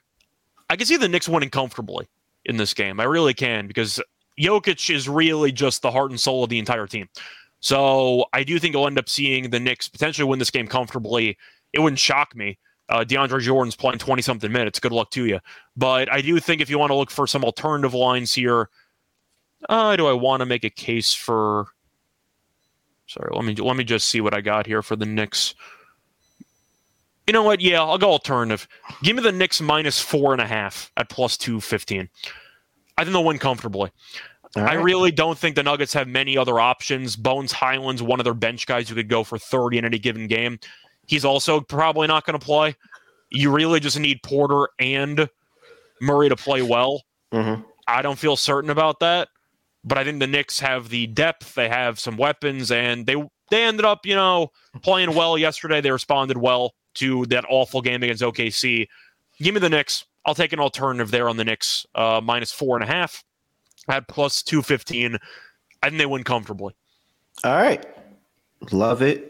S2: I can see the Knicks winning comfortably in this game. I really can because Jokic is really just the heart and soul of the entire team. So I do think you'll end up seeing the Knicks potentially win this game comfortably. It wouldn't shock me. Uh, DeAndre Jordan's playing 20 something minutes. Good luck to you. But I do think if you want to look for some alternative lines here, uh, do I want to make a case for? Sorry, let me let me just see what I got here for the Knicks. You know what? Yeah, I'll go alternative. Give me the Knicks minus four and a half at plus two fifteen. I think they'll win comfortably.
S1: All
S2: I really don't think the Nuggets have many other options. Bones Hyland's one of their bench guys who could go for 30 in any given game. He's also probably not going to play. You really just need Porter and Murray to play well.
S1: Mhm.
S2: I don't feel certain about that, but I think the Knicks have the depth. They have some weapons, and they they ended up, you know, playing well yesterday. They responded well to that awful game against OKC. Give me the Knicks. I'll take an alternative there on the Knicks, uh, minus four and a half at plus two fifteen. I think they win comfortably.
S1: All right, love it.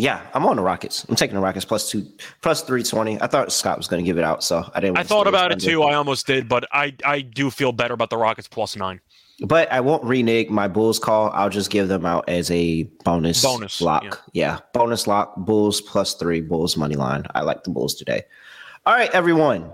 S1: Yeah, I'm on the Rockets. I'm taking the Rockets plus two, plus three twenty. I thought Scott was going to give it out, so I didn't.
S2: I thought about it too. I almost did, but I I do feel better about the Rockets plus nine.
S1: But I won't renege my Bulls call. I'll just give them out as a bonus
S2: Bonus,
S1: lock.
S2: yeah.
S1: Yeah. bonus lock. Bulls plus three. Bulls money line. I like the Bulls today. All right, everyone.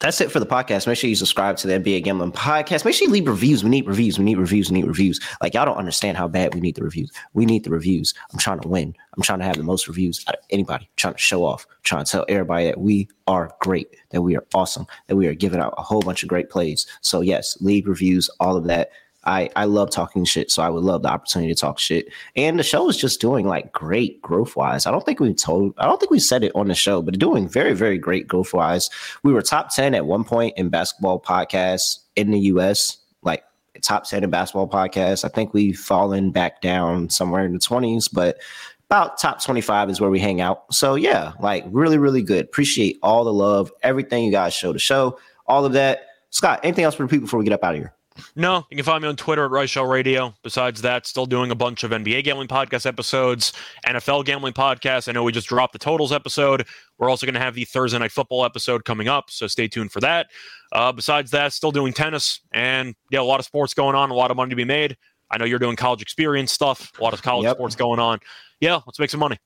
S1: That's it for the podcast. Make sure you subscribe to the NBA Gambling Podcast. Make sure you leave reviews. We need reviews. We need reviews. We need reviews. Like y'all don't understand how bad we need the reviews. We need the reviews. I'm trying to win. I'm trying to have the most reviews out of anybody. I'm trying to show off. I'm trying to tell everybody that we are great, that we are awesome, that we are giving out a whole bunch of great plays. So yes, leave reviews, all of that. I, I love talking shit, so I would love the opportunity to talk shit. And the show is just doing like great growth wise. I don't think we told, I don't think we said it on the show, but doing very, very great growth wise. We were top 10 at one point in basketball podcasts in the US, like top 10 in basketball podcasts. I think we've fallen back down somewhere in the 20s, but about top 25 is where we hang out. So yeah, like really, really good. Appreciate all the love, everything you guys show the show, all of that. Scott, anything else for the people before we get up out of here?
S2: No, you can find me on Twitter at Rice Show Radio. Besides that, still doing a bunch of NBA gambling podcast episodes, NFL gambling podcasts. I know we just dropped the totals episode. We're also going to have the Thursday night football episode coming up, so stay tuned for that. Uh, besides that, still doing tennis and yeah, a lot of sports going on, a lot of money to be made. I know you're doing college experience stuff, a lot of college
S1: Yep.
S2: sports going on. Yeah, let's make some money.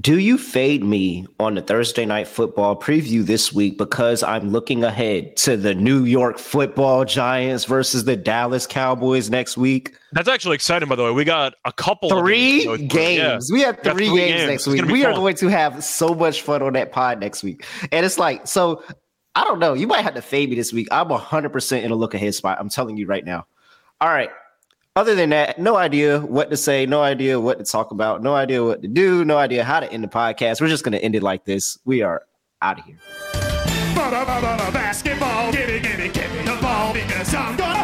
S1: Do you fade me on the Thursday night football preview this week because I'm looking ahead to the New York football giants versus the Dallas Cowboys next week?
S2: That's actually exciting, by the way. We got a couple
S1: Three
S2: go
S1: games.
S2: Yeah.
S1: We have three,
S2: three
S1: games,
S2: games.
S1: next week. We are going to have so much fun on that pod next week. And it's like, so I don't know. You might have to fade me this week. I'm 100% in a look ahead spot. I'm telling you right now. All right. Other than that, no idea what to say, no idea what to talk about, no idea what to do, no idea how to end the podcast. We're just going to end it like this. We are out of here. Basketball, the ball because I'm gonna,